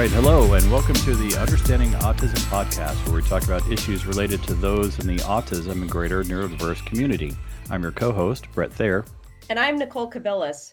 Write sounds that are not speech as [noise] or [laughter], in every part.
Right, hello, and welcome to the Understanding Autism podcast, where we talk about issues related to those in the autism and greater neurodiverse community. I'm your co host, Brett Thayer. And I'm Nicole Cabillas.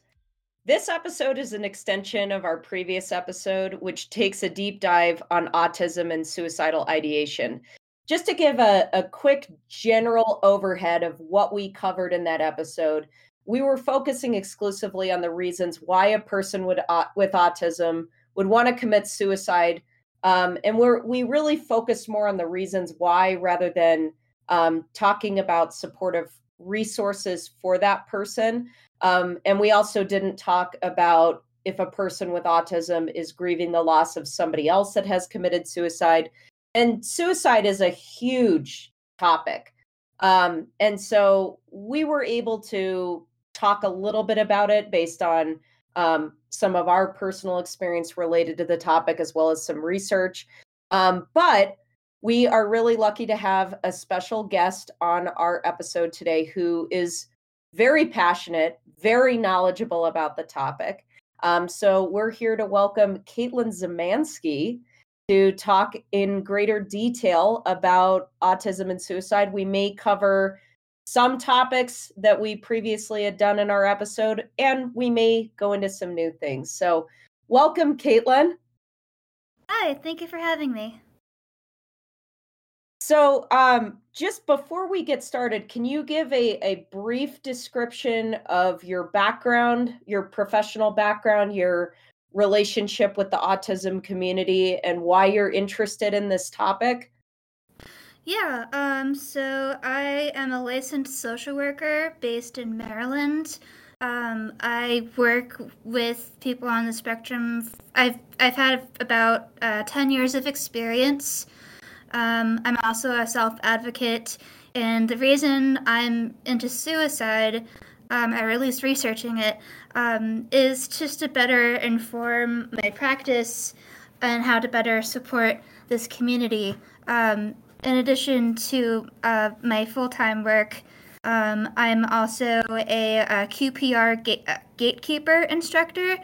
This episode is an extension of our previous episode, which takes a deep dive on autism and suicidal ideation. Just to give a, a quick general overhead of what we covered in that episode, we were focusing exclusively on the reasons why a person would, uh, with autism would want to commit suicide. Um, and we're, we really focused more on the reasons why rather than um, talking about supportive resources for that person. Um, and we also didn't talk about if a person with autism is grieving the loss of somebody else that has committed suicide. And suicide is a huge topic. Um, and so we were able to talk a little bit about it based on um, some of our personal experience related to the topic as well as some research. Um, but we are really lucky to have a special guest on our episode today who is very passionate, very knowledgeable about the topic. Um, so we're here to welcome Katelyn Szymanski to talk in greater detail about autism and suicide. We may cover some topics that we previously had done in our episode, and we may go into some new things. So, welcome, Katelyn. Hi, thank you for having me. So, um, just before we get started, can you give a, a brief description of your background, your professional background, your relationship with the autism community, and why you're interested in this topic? Yeah, um, so I am a licensed social worker based in Maryland. Um, I work with people on the spectrum. I've I've had about uh, ten years of experience um, I'm also a self advocate, and the reason I'm into suicide, um, or at least researching it, um, is just to better inform my practice and how to better support this community. Um, in addition to uh, my full time work, um, I'm also a, a QPR uh, gatekeeper instructor.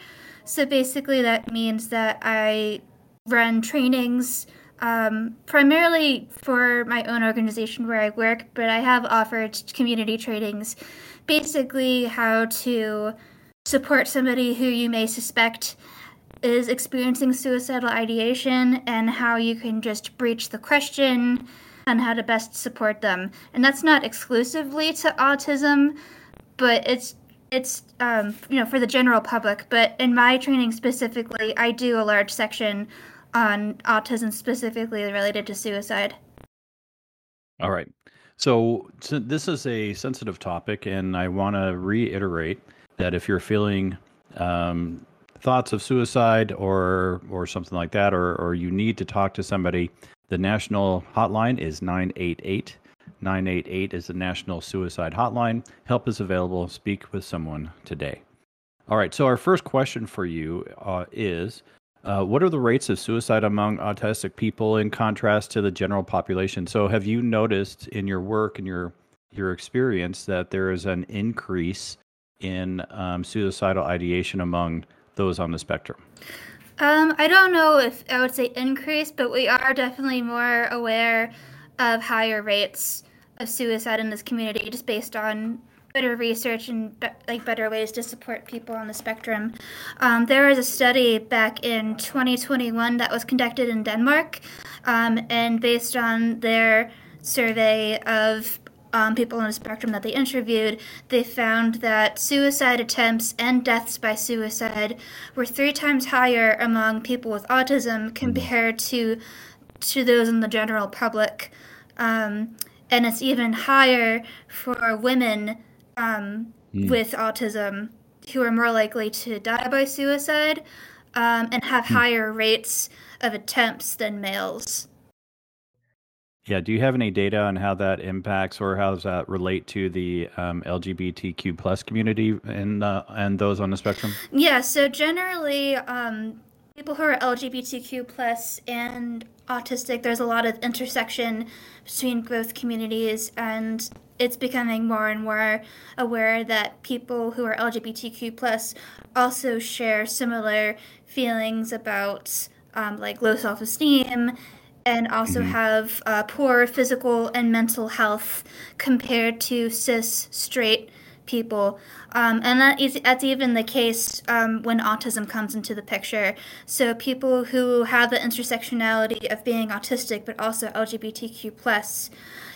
So basically, that means that I run trainings um, primarily for my own organization where I work, but I have offered community trainings, basically how to support somebody who you may suspect is experiencing suicidal ideation and how you can just breach the question and how to best support them. And that's not exclusively to autism, but it's it's um, you know for the general public. But in my training specifically, I do a large section on autism specifically related to suicide. All right. So, so this is a sensitive topic, and I want to reiterate that if you're feeling um, thoughts of suicide or or something like that, or or you need to talk to somebody, the national hotline is 988. 988 is the National Suicide Hotline. Help is available. Speak with someone today. All right. So our first question for you uh, is uh, what are the rates of suicide among autistic people in contrast to the general population? So, have you noticed in your work and your your experience that there is an increase in um, suicidal ideation among those on the spectrum? Um, I don't know if I would say increase, but we are definitely more aware of higher rates of suicide in this community just based on better research and be- like better ways to support people on the spectrum. Um, there was a study back in 2021 that was conducted in Denmark, um, and based on their survey of um, people on the spectrum that they interviewed, they found that suicide attempts and deaths by suicide were three times higher among people with autism compared to to those in the general public. Um, and it's even higher for women um, mm. with autism who are more likely to die by suicide um, and have mm. higher rates of attempts than males. Yeah, do you have any data on how that impacts or how does that relate to the um, LGBTQ plus community and uh, and those on the spectrum? Yeah, so generally, um, people who are LGBTQ plus and autistic, there's a lot of intersection between both communities, and it's becoming more and more aware that people who are LGBTQ plus also share similar feelings about um, like low self esteem, and also mm-hmm. have uh, poor physical and mental health compared to cis straight people. Um, and that is, that's even the case um, when autism comes into the picture. So people who have the intersectionality of being autistic but also LGBTQ plus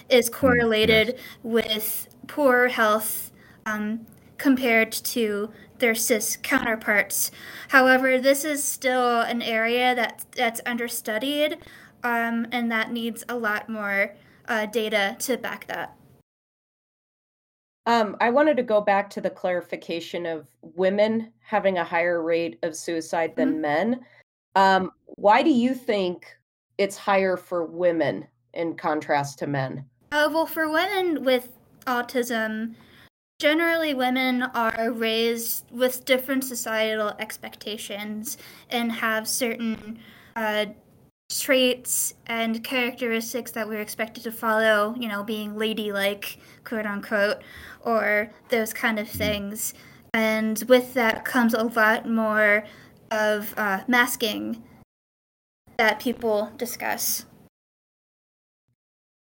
is mm, correlated yes. with poor health um, compared to their cis counterparts. However, this is still an area that that's understudied, um, and that needs a lot more uh, data to back that. Um, I wanted to go back to the clarification of women having a higher rate of suicide than mm-hmm. men. Um, why do you think it's higher for women in contrast to men? Uh, well, for women with autism, generally women are raised with different societal expectations and have certain uh, traits and characteristics that we're expected to follow, you know, being ladylike, quote unquote, or those kind of things. And with that comes a lot more of uh, masking that people discuss.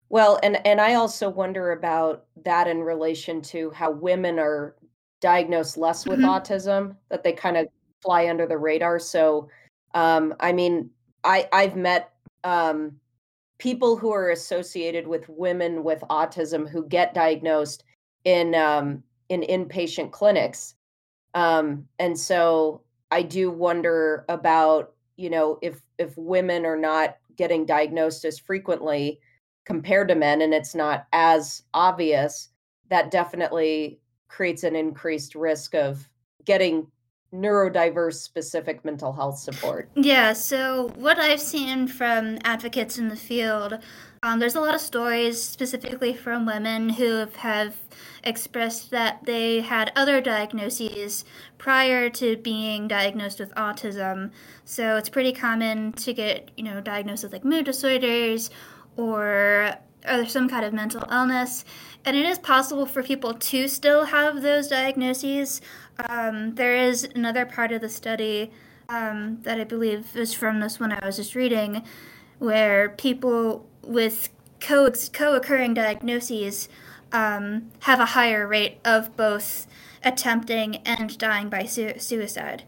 Well, and and I also wonder about that in relation to how women are diagnosed less with mm-hmm. autism, that they kind of fly under the radar. So, um, I mean, I I've met um, people who are associated with women with autism who get diagnosed in um, in inpatient clinics, um, and so I do wonder about you know if if women are not getting diagnosed as frequently compared to men and it's not as obvious, that definitely creates an increased risk of getting neurodiverse specific mental health support. Yeah, so what I've seen from advocates in the field, um, there's a lot of stories specifically from women who have expressed that they had other diagnoses prior to being diagnosed with autism. So it's pretty common to get, you know, diagnosed with like mood disorders or or some kind of mental illness. And it is possible for people to still have those diagnoses. Um, there is another part of the study um, that I believe is from this one I was just reading, where people with co occurring diagnoses um, have a higher rate of both attempting and dying by su- suicide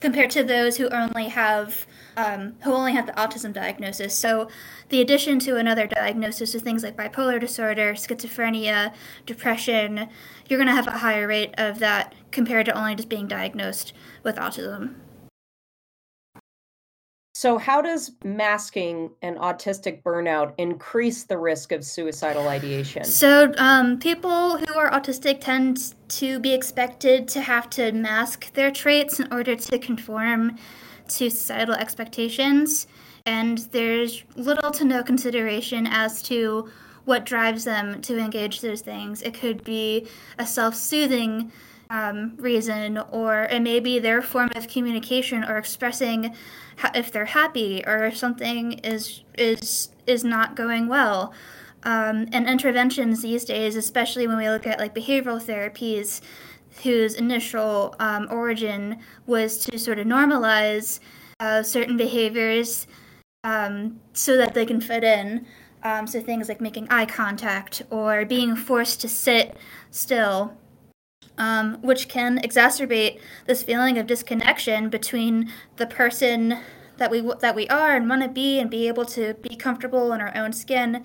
compared to those who only have um, who only have the autism diagnosis. So, the addition to another diagnosis of things like bipolar disorder, schizophrenia, depression, you're going to have a higher rate of that compared to only just being diagnosed with autism. So, how does masking and autistic burnout increase the risk of suicidal ideation? So, um, people who are autistic tend to be expected to have to mask their traits in order to conform to societal expectations. And there's little to no consideration as to what drives them to engage those things. It could be a self soothing um, reason, or it may be their form of communication or expressing ha- if they're happy or if something is is is not going well. Um, and interventions these days, especially when we look at like behavioral therapies, whose initial um, origin was to sort of normalize uh, certain behaviors um, so that they can fit in. Um, so things like making eye contact or being forced to sit still um, which can exacerbate this feeling of disconnection between the person that we that we are and want to be and be able to be comfortable in our own skin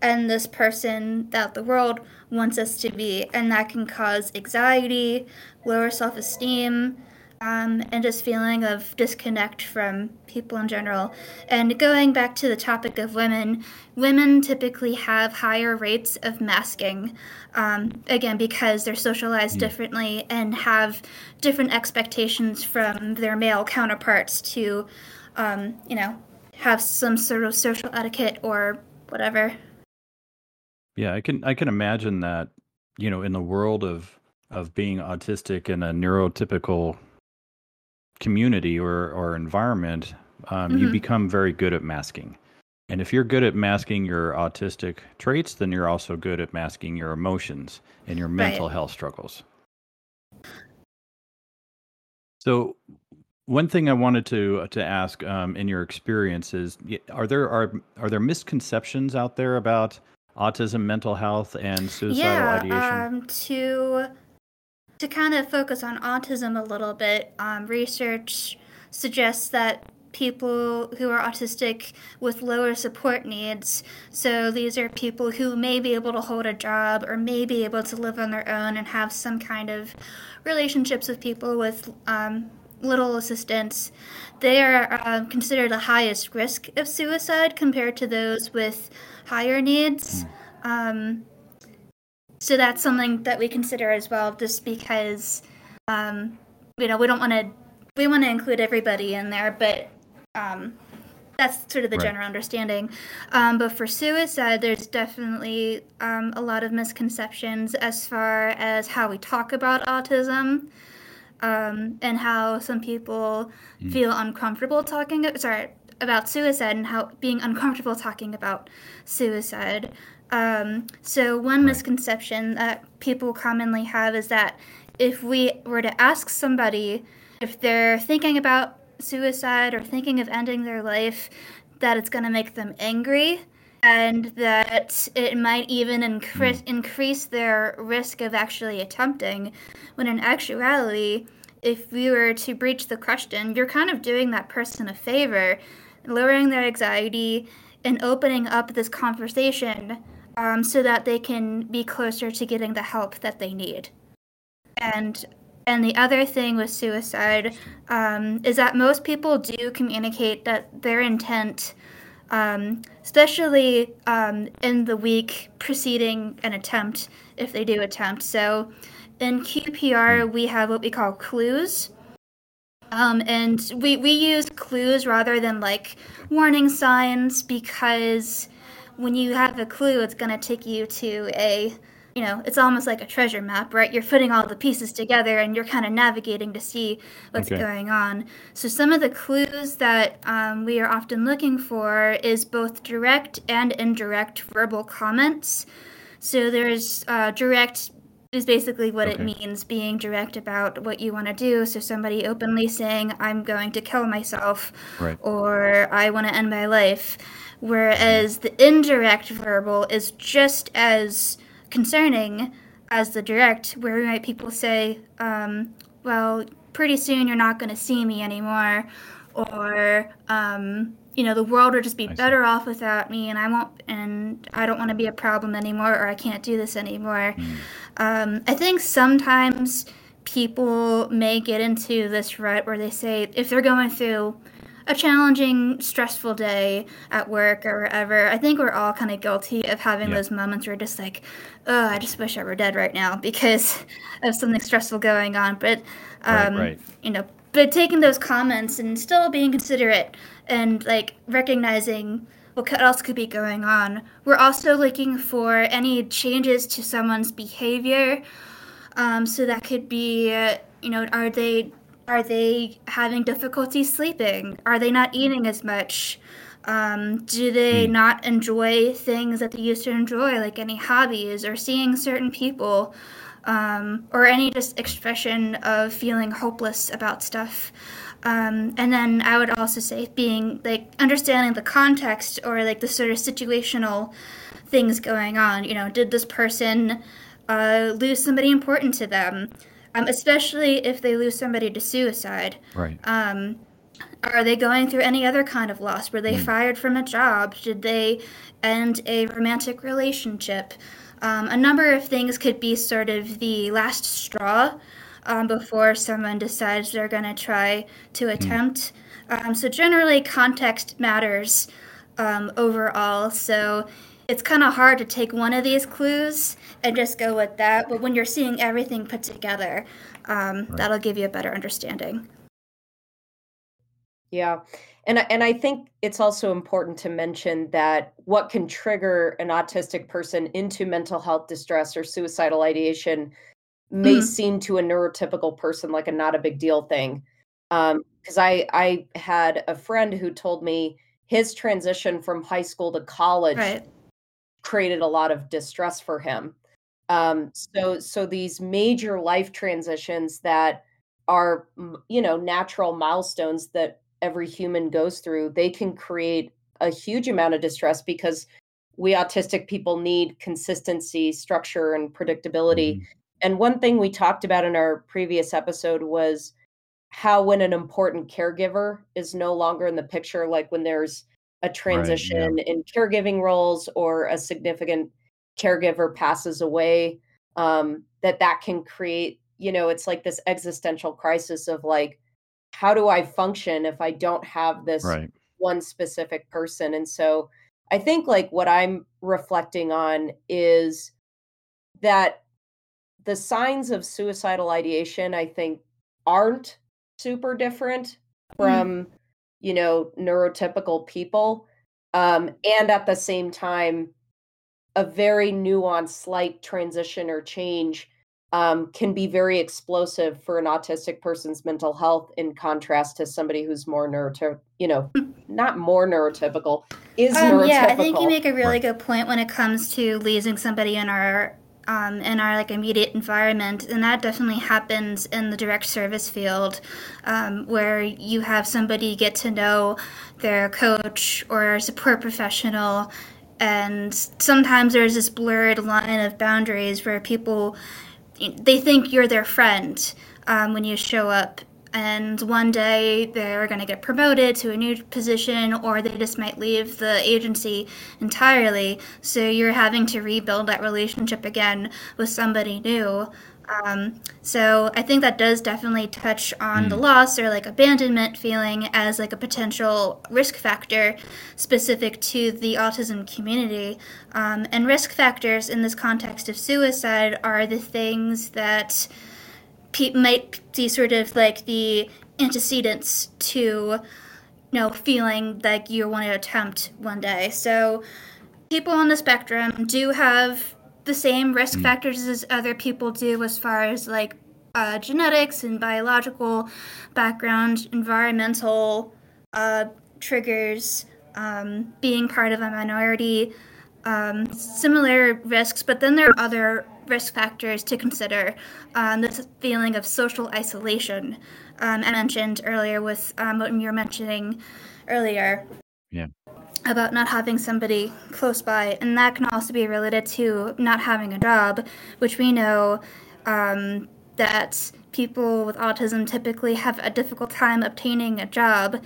and this person that the world wants us to be. And that can cause anxiety lower self-esteem um, and just feeling of disconnect from people in general. And going back to the topic of women, women typically have higher rates of masking, um, again, because they're socialized mm. differently and have different expectations from their male counterparts to, um, you know, have some sort of social etiquette or whatever. Yeah, I can I can imagine that, you know, in the world of of being autistic and a neurotypical community or or environment, um, mm-hmm. you become very good at masking. And if you're good at masking your autistic traits, then you're also good at masking your emotions and your mental right. health struggles. So, one thing I wanted to to ask um, in your experience is are there are are there misconceptions out there about autism, mental health, and suicidal yeah, ideation? Um, to to kind of focus on autism a little bit, um, research suggests that people who are autistic with lower support needs. So these are people who may be able to hold a job or may be able to live on their own and have some kind of relationships with people with um, little assistance, they are um, considered the highest risk of suicide compared to those with higher needs. Um, so that's something that we consider as well, just because um, you know we don't want to we want to include everybody in there, but um, that's sort of the right. general understanding. Um, but for suicide, there's definitely um, a lot of misconceptions as far as how we talk about autism um, and how some people mm. feel uncomfortable talking. Sorry, about suicide and how being uncomfortable talking about suicide. Um, so one right. misconception that people commonly have is that if we were to ask somebody if they're thinking about suicide or thinking of ending their life, that it's going to make them angry and that it might even increase, hmm. increase their risk of actually attempting. When in actuality, if we were to breach the question, you're kind of doing that person a favor, lowering their anxiety and opening up this conversation um, so that they can be closer to getting the help that they need. And and the other thing with suicide um, is that most people do communicate that their intent um, especially um, in the week preceding an attempt, if they do attempt. So in QPR, we have what we call clues. Um, and we, we use clues rather than like warning signs because when you have a clue, it's going to take you to a, you know, it's almost like a treasure map, right? You're putting all the pieces together and you're kind of navigating to see what's okay. going on. So, some of the clues that um, we are often looking for is both direct and indirect verbal comments. So, there's uh, direct is basically what okay. it means being direct about what you want to do. So somebody openly saying, I'm going to kill myself right. or I want to end my life. Whereas the indirect verbal is just as concerning as the direct, where might people say, um, well, pretty soon you're not going to see me anymore, or um, you know the world would just be I better see. off without me and i won't and i don't want to be a problem anymore or i can't do this anymore mm. um, i think sometimes people may get into this rut where they say if they're going through a challenging stressful day at work or wherever i think we're all kind of guilty of having those moments where we're just like oh i just wish i were dead right now [laughs] because of something stressful going on but um, right, right. you know but taking those comments and still being considerate and like recognizing what else could be going on. We're also looking for any changes to someone's behavior. Um, so that could be, uh, you know, are they are they having difficulty sleeping? Are they not eating as much? Um, do they mm. not enjoy things that they used to enjoy, like any hobbies or seeing certain people? um, or any just expression of feeling hopeless about stuff. Um, and then I would also say being like understanding the context or like the sort of situational things going on. You know, did this person uh, lose somebody important to them? Um, especially if they lose somebody to suicide. Right. Um, are they going through any other kind of loss? Were they mm. fired from a job? Did they end a romantic relationship? Um, a number of things could be sort of the last straw um, before someone decides they're going to try to hmm. attempt. Mm. Um, so, generally, context matters um, overall. So, it's kind of hard to take one of these clues and just go with that. But when you're seeing everything put together, um, right. that'll give you a better understanding. Yeah. And and I think it's also important to mention that what can trigger an autistic person into mental health distress or suicidal ideation may mm-hmm. seem to a neurotypical person like a not a big deal thing. Um because I I had a friend who told me his transition from high school to college right. Created a lot of distress for him. Um so so these major life transitions that are you know natural milestones that every human goes through they can create a huge amount of distress because we autistic people need consistency structure and predictability mm-hmm. and one thing we talked about in our previous episode was how when an important caregiver is no longer in the picture like when there's a transition right, yeah. in caregiving roles or a significant caregiver passes away um, that that can create you know it's like this existential crisis of like how do i function if i don't have this right. one specific person and so i think like what i'm reflecting on is that the signs of suicidal ideation i think aren't super different mm-hmm. from mm. You know neurotypical people um and at the same time a very nuanced slight transition or change um, can be very explosive for an autistic person's mental health in contrast to somebody who's more neurotypical you know hmm. not more neurotypical is um, neurotypical. yeah i think you make a really good point when it comes to losing somebody in our um, in our like immediate environment, and that definitely happens in the direct service field, um, where you have somebody get to know their coach or support professional, and sometimes there's this blurred line of boundaries where people they think you're their friend um, when you show up and one day they're going to get promoted to a new position or they just might leave the agency entirely. So you're having to rebuild that relationship again with somebody new. Um, so i think that does definitely touch on mm. the loss or like abandonment feeling as like a potential risk factor specific to the autism community. Um, and risk factors in this context of suicide are the things that pe- might be sort of like the antecedents to you know feeling like you want to attempt one day so people on the spectrum do have the same risk mm. factors as other people do as far as like uh, genetics and biological background environmental uh, triggers um, being part of a minority um, similar risks but then there are other risk factors to consider. Um, this feeling of social isolation um, I mentioned earlier with um, what you were mentioning earlier. Yeah. About not having somebody close by, and that can also be related to not having a job, which we know um, that people with autism typically have a difficult time obtaining a job.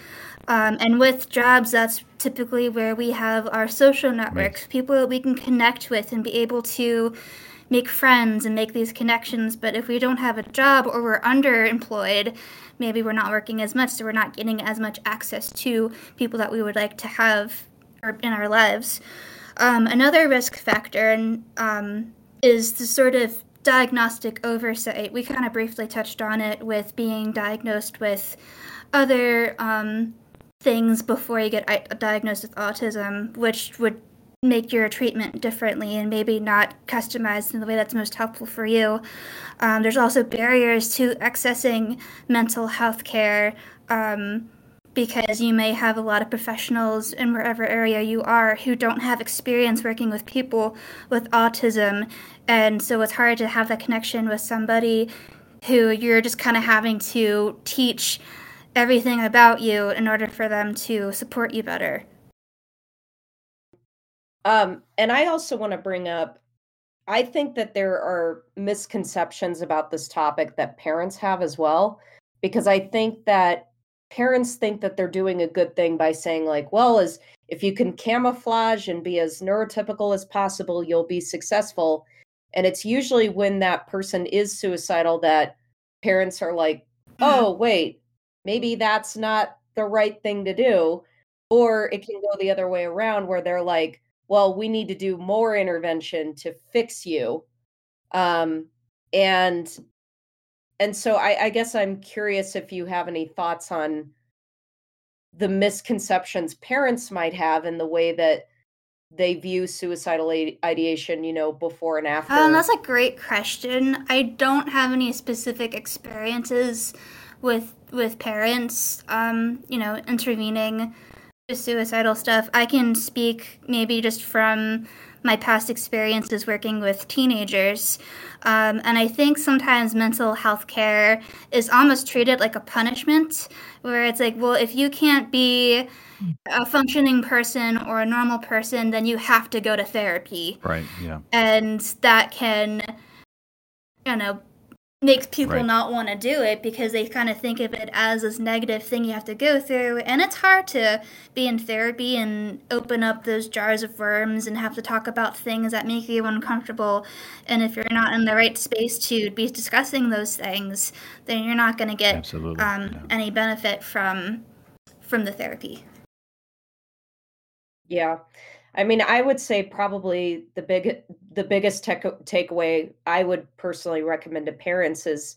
Um, and with jobs, that's typically where we have our social networks, right. people that we can connect with and be able to make friends and make these connections. But if we don't have a job or we're underemployed, maybe we're not working as much, so we're not getting as much access to people that we would like to have in our lives. Um, another risk factor um, is the sort of diagnostic oversight. We kind of briefly touched on it with being diagnosed with other um, things before you get diagnosed with autism, which would make your treatment differently and maybe not customized in the way that's most helpful for you. Um, there's also barriers to accessing mental health care um, because you may have a lot of professionals in wherever area you are who don't have experience working with people with autism. And so it's hard to have that connection with somebody who you're just kind of having to teach everything about you in order for them to support you better. Um, and I also want to bring up I think that there are misconceptions about this topic that parents have as well, because I think that parents think that they're doing a good thing by saying, like, well, as if you can camouflage and be as neurotypical as possible, you'll be successful. And it's usually when that person is suicidal that parents are like, mm-hmm. oh, wait, maybe that's not the right thing to do. Or it can go the other way around where they're like, well, we need to do more intervention to fix you. Um, and and so I, I guess I'm curious if you have any thoughts on the misconceptions parents might have in the way that they view suicidal ideation, you know, before and after? Um, that's a great question. I don't have any specific experiences with with parents, um, you know, intervening suicidal stuff, I can speak maybe just from my past experiences working with teenagers. Um, and I think sometimes mental health care is almost treated like a punishment, where it's like, well, if you can't be a functioning person or a normal person, then you have to go to therapy. Right, yeah. And that can, you know, makes people Right. not want to do it because they kind of think of it as this negative thing you have to go through and it's hard to be in therapy and open up those jars of worms and have to talk about things that make you uncomfortable and if you're not in the right space to be discussing those things then you're not going to get um, yeah. any benefit from from the therapy Yeah. I mean, I would say probably the big the biggest tech, takeaway I would personally recommend to parents is,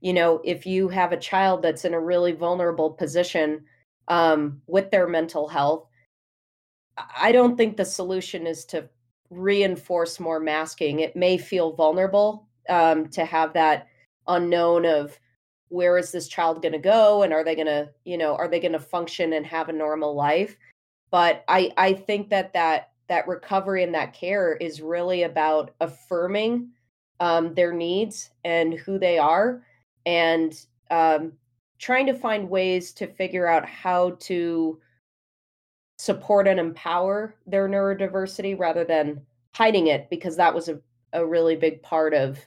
you know, if you have a child that's in a really vulnerable position um, with their mental health, I don't think the solution is to reinforce more masking. It may feel vulnerable um, to have that unknown of where is this child going to go and are they going to, you know, are they going to function and have a normal life? But i i think that that that recovery and that care is really about affirming um, their needs and who they are and um, trying to find ways to figure out how to support and empower their neurodiversity rather than hiding it because that was a, a really big part of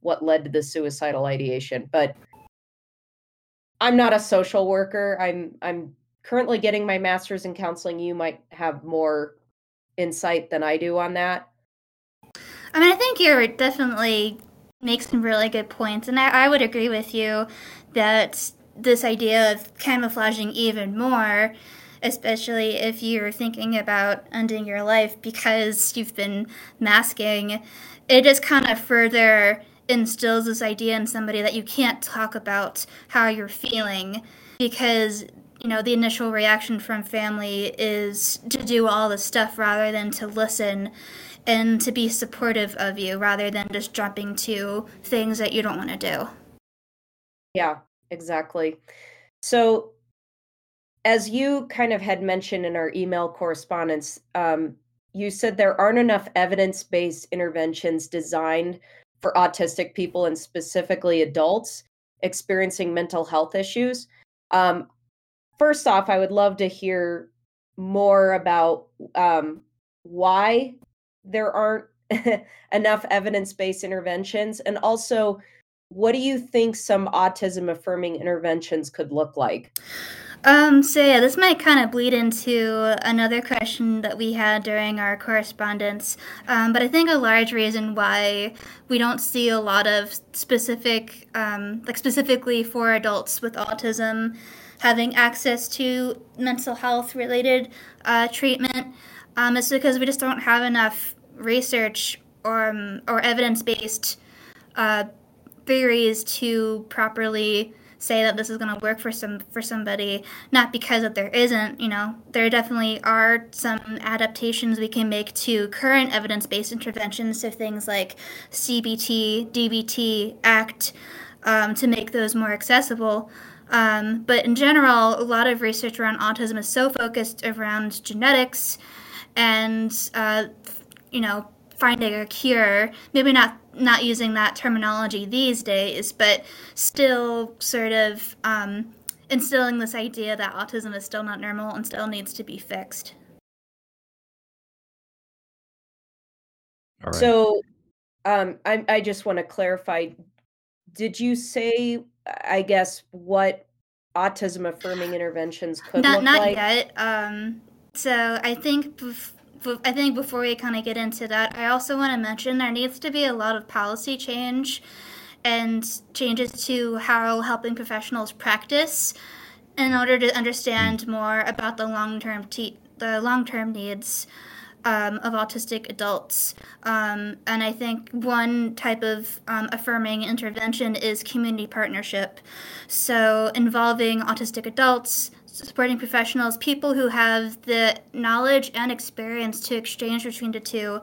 what led to the suicidal ideation but i'm not a social worker. I'm i'm currently getting my master's in counseling you might have more insight than i do on that. I mean, I think you're definitely make some really good points, and I, I would agree with you that this idea of camouflaging even more, especially if you're thinking about ending your life because you've been masking, it just kind of further instills this idea in somebody that you can't talk about how you're feeling because you know the initial reaction from family is to do all this stuff rather than to listen and to be supportive of you rather than just jumping to things that you don't want to do. Yeah, exactly. So, as you kind of had mentioned in our email correspondence, um, you said there aren't enough evidence based interventions designed for autistic people and specifically adults experiencing mental health issues. Um, first off, I would love to hear more about um, why there aren't [laughs] enough evidence based interventions and also what do you think some autism affirming interventions could look like? Um, so yeah, this might kind of bleed into another question that we had during our correspondence. Um, but I think a large reason why we don't see a lot of specific, um, like specifically for adults with autism, having access to mental health related uh, treatment um, because we just don't have enough research or um, or evidence based uh, theories to properly say that this is going to work for some for somebody. Not because that there isn't you know. There definitely are some adaptations we can make to current evidence-based interventions so things like cbt dbt act um, to make those more accessible um, but in general a lot of research around autism is so focused around genetics and uh, you know finding a cure maybe not not using that terminology these days but still sort of um, instilling this idea that autism is still not normal and still needs to be fixed All right. So, um, I, I just want to clarify. Did you say, I guess, what autism affirming interventions could not look not like? yet um, so i think bef- bef- I think before we kind of get into that, I also want to mention there needs to be a lot of policy change and changes to how helping professionals practice in order to understand more about the long-term te- the long-term needs um, of autistic adults. Um, and I think one type of um, affirming intervention is community partnership. So involving autistic adults, supporting professionals, people who have the knowledge and experience to exchange between the two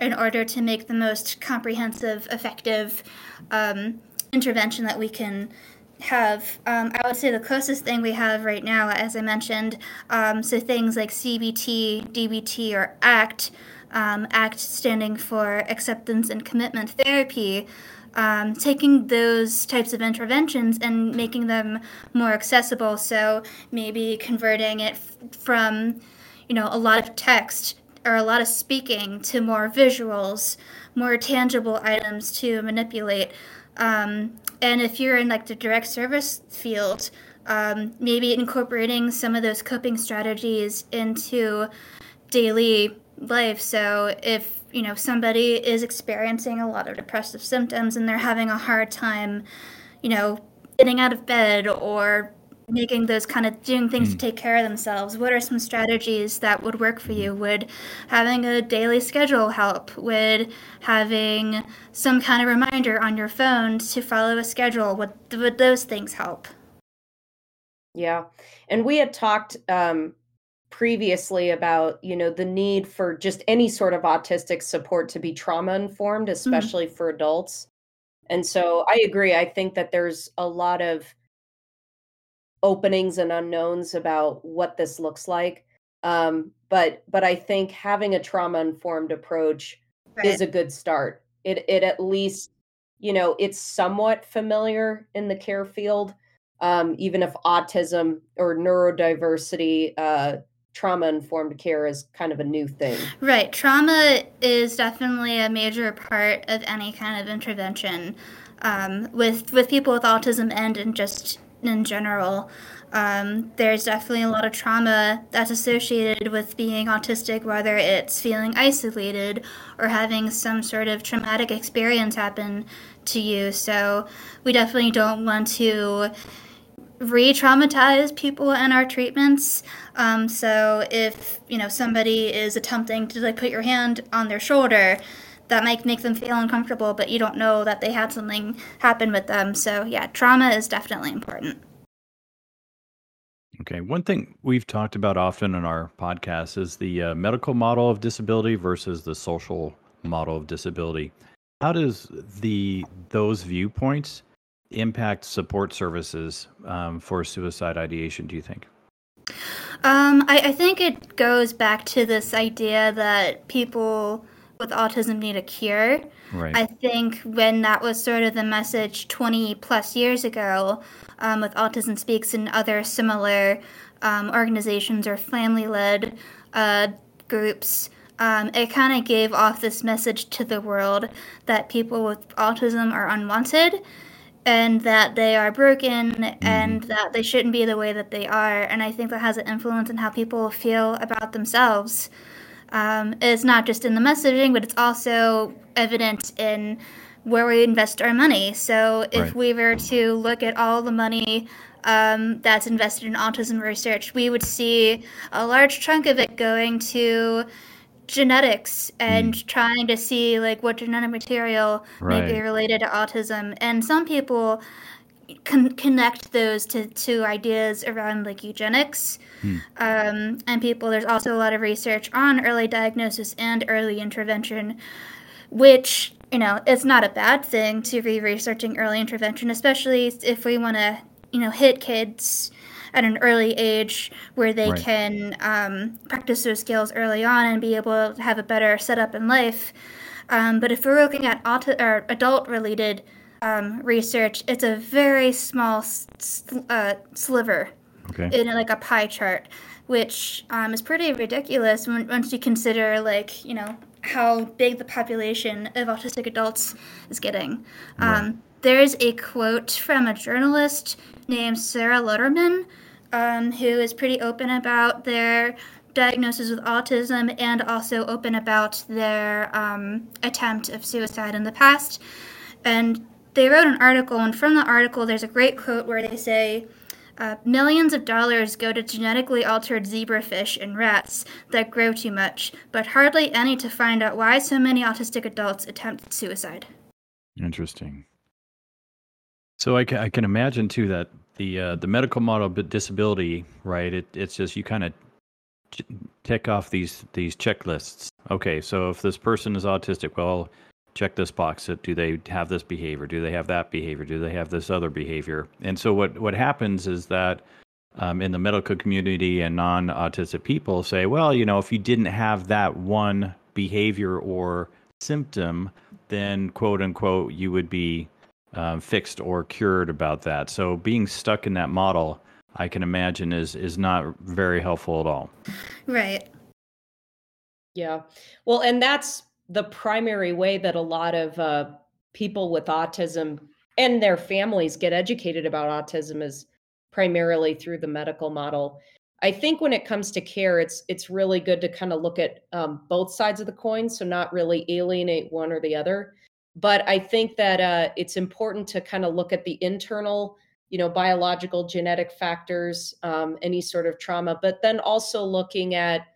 in order to make the most comprehensive, effective um, intervention that we can have, um, I would say, the closest thing we have right now, as I mentioned. Um, so things like CBT, DBT, or ACT, um, ACT standing for Acceptance and Commitment Therapy. Um, taking those types of interventions and making them more accessible. So maybe converting it f- from, you know, a lot of text or a lot of speaking to more visuals, more tangible items to manipulate. Um, and if you're in like the direct service field, um, maybe incorporating some of those coping strategies into daily life. So if you know somebody is experiencing a lot of depressive symptoms and they're having a hard time, you know, getting out of bed or making those kind of doing things mm. to take care of themselves what are some strategies that would work for you would having a daily schedule help would having some kind of reminder on your phone to follow a schedule would, would those things help yeah and we had talked um, previously about you know the need for just any sort of autistic support to be trauma informed mm-hmm. especially mm. for adults and so i agree i think that there's a lot of openings and unknowns about what this looks like. Um, but but I think having a trauma informed approach right. is a good start. It it at least you know it's somewhat familiar in the care field, um, even if autism or neurodiversity. Uh, trauma informed care is kind of a new thing. Right. Trauma is definitely a major part of any kind of intervention um, with with people with autism and in just in general. Um, there's definitely a lot of trauma that's associated with being autistic, whether it's feeling isolated or having some sort of traumatic experience happen to you. So, we definitely don't want to re traumatize people in our treatments. Um, so, if you know somebody is attempting to like put your hand on their shoulder, that might make them feel uncomfortable, but you don't know that they had something happen with them. So, yeah, trauma is definitely important. Okay. One thing we've talked about often in our podcast is the uh, medical model of disability versus the social model of disability. How does the those viewpoints impact support services um, for suicide ideation? Do you think? Um, I, I think it goes back to this idea that people with autism need a cure. Right. I think when that was sort of the message 20 plus years ago um, with Autism Speaks and other similar um, organizations or family led uh, groups, um, it kind of gave off this message to the world that people with autism are unwanted and that they are broken mm-hmm. and that they shouldn't be the way that they are. And I think that has an influence on how people feel about themselves um, is not just in the messaging, but it's also evident in where we invest our money. So if right. we were to look at all the money um, that's invested in autism research, we would see a large chunk of it going to genetics and mm. trying to see like what genetic material right. may be related to autism. And some people con- connect those to, to ideas around like eugenics hmm. um, and people there's also a lot of research on early diagnosis and early intervention which you know it's not a bad thing to be researching early intervention especially if we want to you know hit kids at an early age where they right. can um, practice those skills early on and be able to have a better setup in life um, but if we're looking at auto- or adult related um, research, it's a very small uh, sliver okay. in like a pie chart, which um, is pretty ridiculous when, once you consider like you know how big the population of autistic adults is getting. Right. Um, there's a quote from a journalist named Sara Luterman, um, who is pretty open about their diagnosis with autism and also open about their um, attempt of suicide in the past. And they wrote an article, and from the article, there's a great quote where they say, uh, millions of dollars go to genetically altered zebrafish and rats that grow too much, but hardly any to find out why so many autistic adults attempt suicide. Interesting. So I can, I can imagine too that the uh, the medical model of disability, right? It, it's just you kind of tick off these these checklists. Okay, so if this person is autistic, well, check this box. Do they have this behavior? Do they have that behavior? Do they have this other behavior? And so what what happens is that um, in the medical community and non-autistic people say, well, you know, if you didn't have that one behavior or symptom, then quote unquote you would be um, fixed or cured about that. So being stuck in that model, I can imagine, is is not very helpful at all. Right. Yeah. Well, and that's the primary way that a lot of uh, people with autism and their families get educated about autism is primarily through the medical model. I think when it comes to care, it's it's really good to kind of look at um, both sides of the coin, so not really alienate one or the other. But I think that uh, it's important to kind of look at the internal, you know, biological genetic factors, um, any sort of trauma, but then also looking at,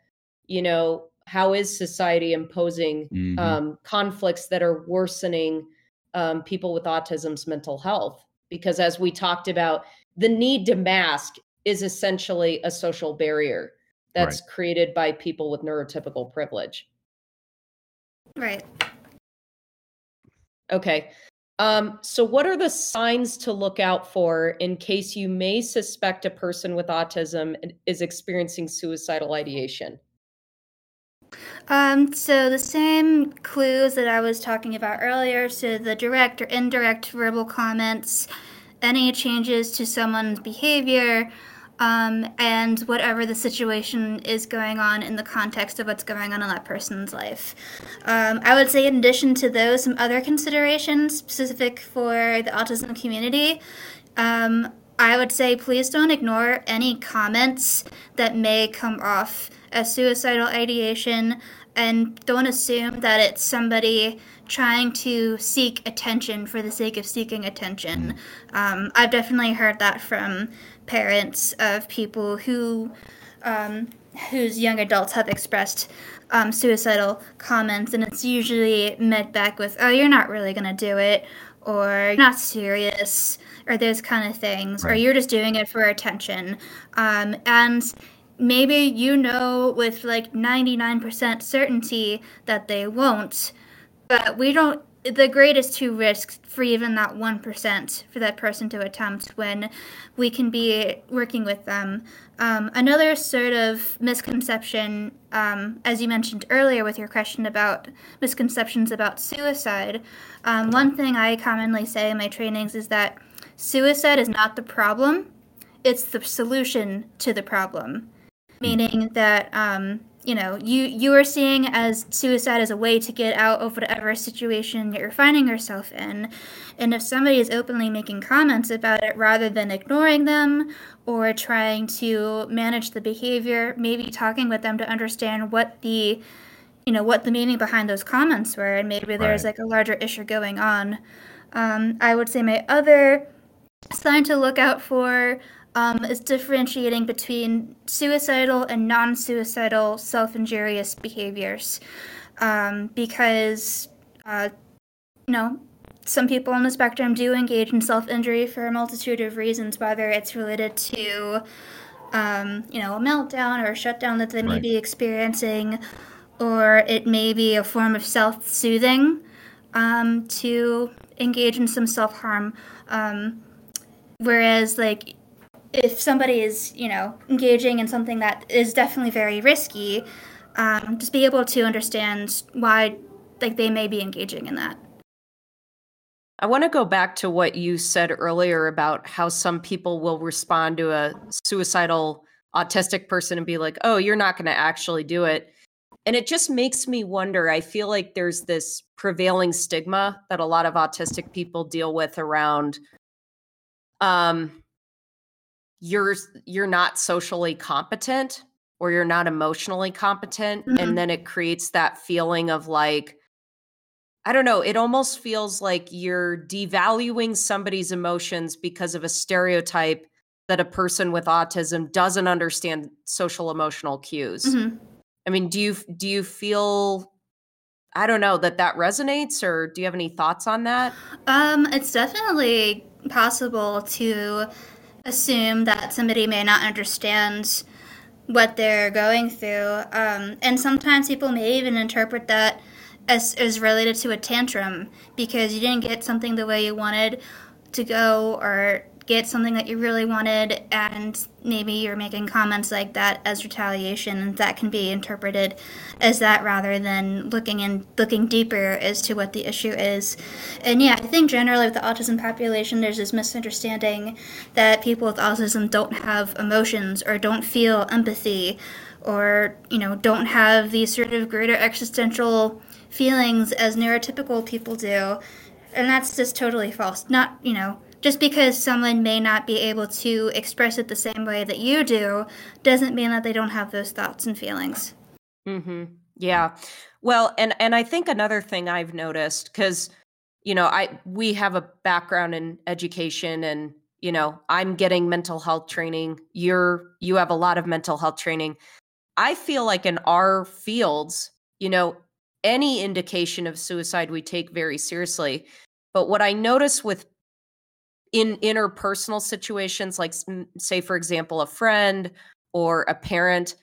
you know, how is society imposing mm-hmm. um, conflicts that are worsening um, people with autism's mental health? Because as we talked about, the need to mask is essentially a social barrier that's right. created by people with neurotypical privilege. Right. Okay. Um, so, what are the signs to look out for in case you may suspect a person with autism is experiencing suicidal ideation? Um, so the same clues that I was talking about earlier, so the direct or indirect verbal comments, any changes to someone's behavior, um, and whatever the situation is going on in the context of what's going on in that person's life. Um, I would say, in addition to those, some other considerations specific for the autism community. Um, I would say please don't ignore any comments that may come off as suicidal ideation and don't assume that it's somebody trying to seek attention for the sake of seeking attention. Um, I've definitely heard that from parents of people who um, whose young adults have expressed um, suicidal comments, and it's usually met back with, "Oh, you're not really going to do it," or "Not serious," or those kind of things, right. or "You're just doing it for attention," um, and maybe you know with like 99% certainty that they won't, but we don't. The greatest two risks for even that 1% for that person to attempt when we can be working with them. Um, another sort of misconception, um, as you mentioned earlier with your question about misconceptions about suicide, um, one thing I commonly say in my trainings is that suicide is not the problem, it's the solution to the problem. Meaning that um, you know you you are seeing as suicide as a way to get out of whatever situation that you're finding yourself in. And if somebody is openly making comments about it rather than ignoring them or trying to manage the behavior maybe talking with them to understand what the you know what the meaning behind those comments were and maybe there's right. like a larger issue going on. Um, i would say my other sign to look out for um, is differentiating between suicidal and non suicidal self injurious behaviors. Um, because, uh, you know, some people on the spectrum do engage in self injury for a multitude of reasons, whether it's related to, um, you know, a meltdown or a shutdown that they may right. be experiencing, or it may be a form of self soothing um, to engage in some self harm. Um, whereas, like, if somebody is, you know, engaging in something that is definitely very risky, um, just be able to understand why, like, they may be engaging in that. I want to go back to what you said earlier about how some people will respond to a suicidal autistic person and be like, "Oh, you're not going to actually do it." And it just makes me wonder. I feel like there's this prevailing stigma that a lot of autistic people deal with around um you're you're not socially competent or you're not emotionally competent mm-hmm. and then it creates that feeling of like I don't know, it almost feels like you're devaluing somebody's emotions because of a stereotype that a person with autism doesn't understand social emotional cues. Mm-hmm. I mean, do you do you feel I don't know that that resonates or do you have any thoughts on that? Um it's definitely possible to assume that somebody may not understand what they're going through. Um, and sometimes people may even interpret that as is related to a tantrum because you didn't get something the way you wanted to go or get something that you really wanted and maybe you're making comments like that as retaliation and that can be interpreted as that rather than looking in looking deeper as to what the issue is. And yeah i think generally with the autism population there's this misunderstanding that people with autism don't have emotions or don't feel empathy or you know don't have these sort of greater existential feelings as neurotypical people do. And that's just totally false. Not you know just because someone may not be able to express it the same way that you do doesn't mean that they don't have those thoughts and feelings. mm-hmm. Yeah. Well, and and I think another thing I've noticed cuz you know, I we have a background in education and you know, I'm getting mental health training. You're you have a lot of mental health training. I feel like in our fields, you know, any indication of suicide we take very seriously. But what I notice with in interpersonal situations like say for example a friend or a parent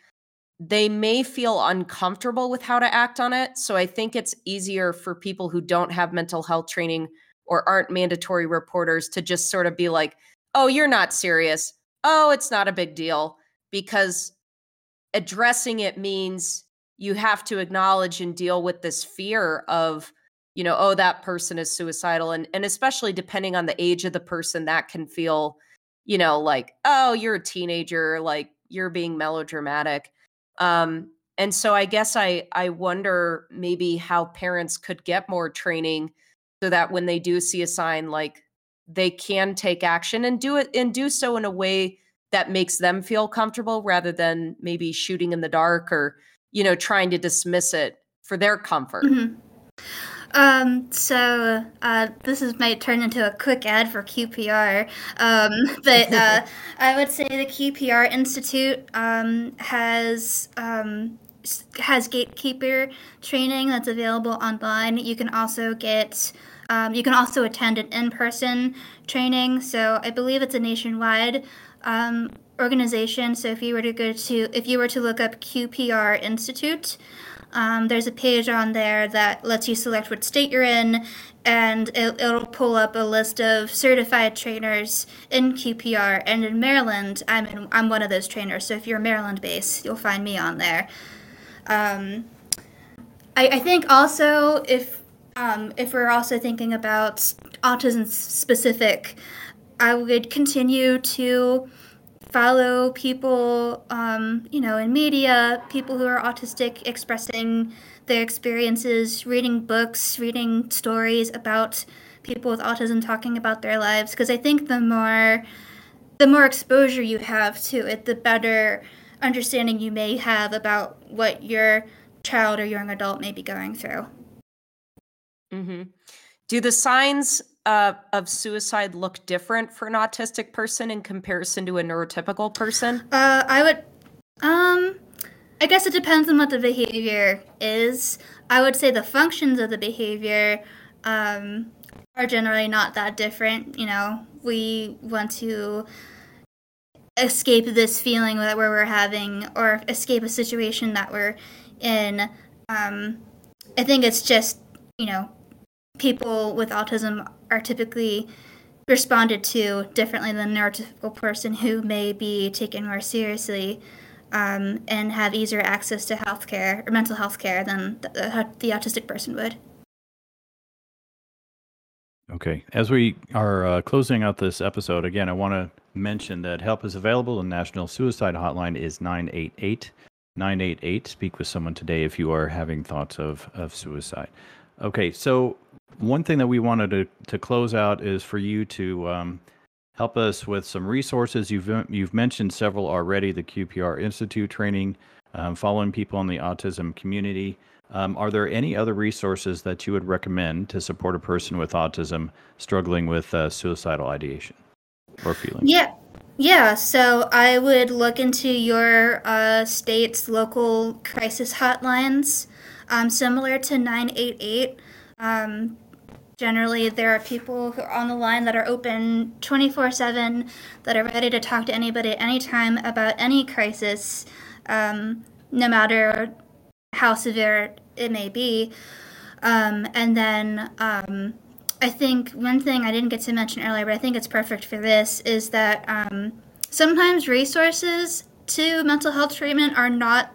they may feel uncomfortable with how to act on it. So i think it's easier for people who don't have mental health training or aren't mandatory reporters to just sort of be like oh you're not serious. Oh it's not a big deal. Because addressing it means you have to acknowledge and deal with this fear of you know oh that person is suicidal and and especially depending on the age of the person that can feel you know like oh you're a teenager like you're being melodramatic um and so i guess i i wonder maybe how parents could get more training so that when they do see a sign like they can take action and do it and do so in a way that makes them feel comfortable rather than maybe shooting in the dark or you know trying to dismiss it for their comfort mm-hmm. Um, so uh, this is might turn into a quick ad for QPR, um, [laughs] but uh, [laughs] I would say the QPR Institute um, has um, has gatekeeper training that's available online. You can also get um, you can also attend an in-person training. So I believe it's a nationwide um, organization. So if you were to go to if you were to look up QPR Institute. Um, there's a page on there that lets you select what state you're in, and it, will pull up a list of certified trainers in QPR. And in Maryland, I'm in, I'm one of those trainers. So if you're Maryland based, you'll find me on there. Um, I, I, think also if um, if we're also thinking about autism specific, I would continue to follow people, um, you know, in media, people who are autistic expressing their experiences, reading books, reading stories about people with autism talking about their lives. Because I think the more the more exposure you have to it, the better understanding you may have about what your child or young adult may be going through. Mm-hmm. Do the signs uh, of suicide look different for an autistic person in comparison to a neurotypical person? Uh, I would, um, I guess it depends on what the behavior is. I would say the functions of the behavior um, are generally not that different. You know, we want to escape this feeling that we're having or escape a situation that we're in. Um, I think it's just, you know, people with autism are typically responded to differently than a neurotypical person who may be taken more seriously um, and have easier access to healthcare or mental health care than the, the, the autistic person would. Okay. As we are uh, closing out this episode, again, I want to mention that help is available. The National Suicide Hotline is 988 988. Speak with someone today if you are having thoughts of, of suicide. Okay. So one thing that we wanted to, to close out is for you to um, help us with some resources. You've you've mentioned several already: the QPR Institute training, um, following people in the autism community. Um, are there any other resources that you would recommend to support a person with autism struggling with uh, suicidal ideation or feeling? Yeah. Yeah, so I would look into your uh, state's local crisis hotlines, um, similar to 988. Um, generally, there are people who are on the line that are open 24 7, that are ready to talk to anybody at any time about any crisis, um, no matter how severe it may be. Um, and then um, I think one thing I didn't get to mention earlier, but I think it's perfect for this, is that um, sometimes resources to mental health treatment are not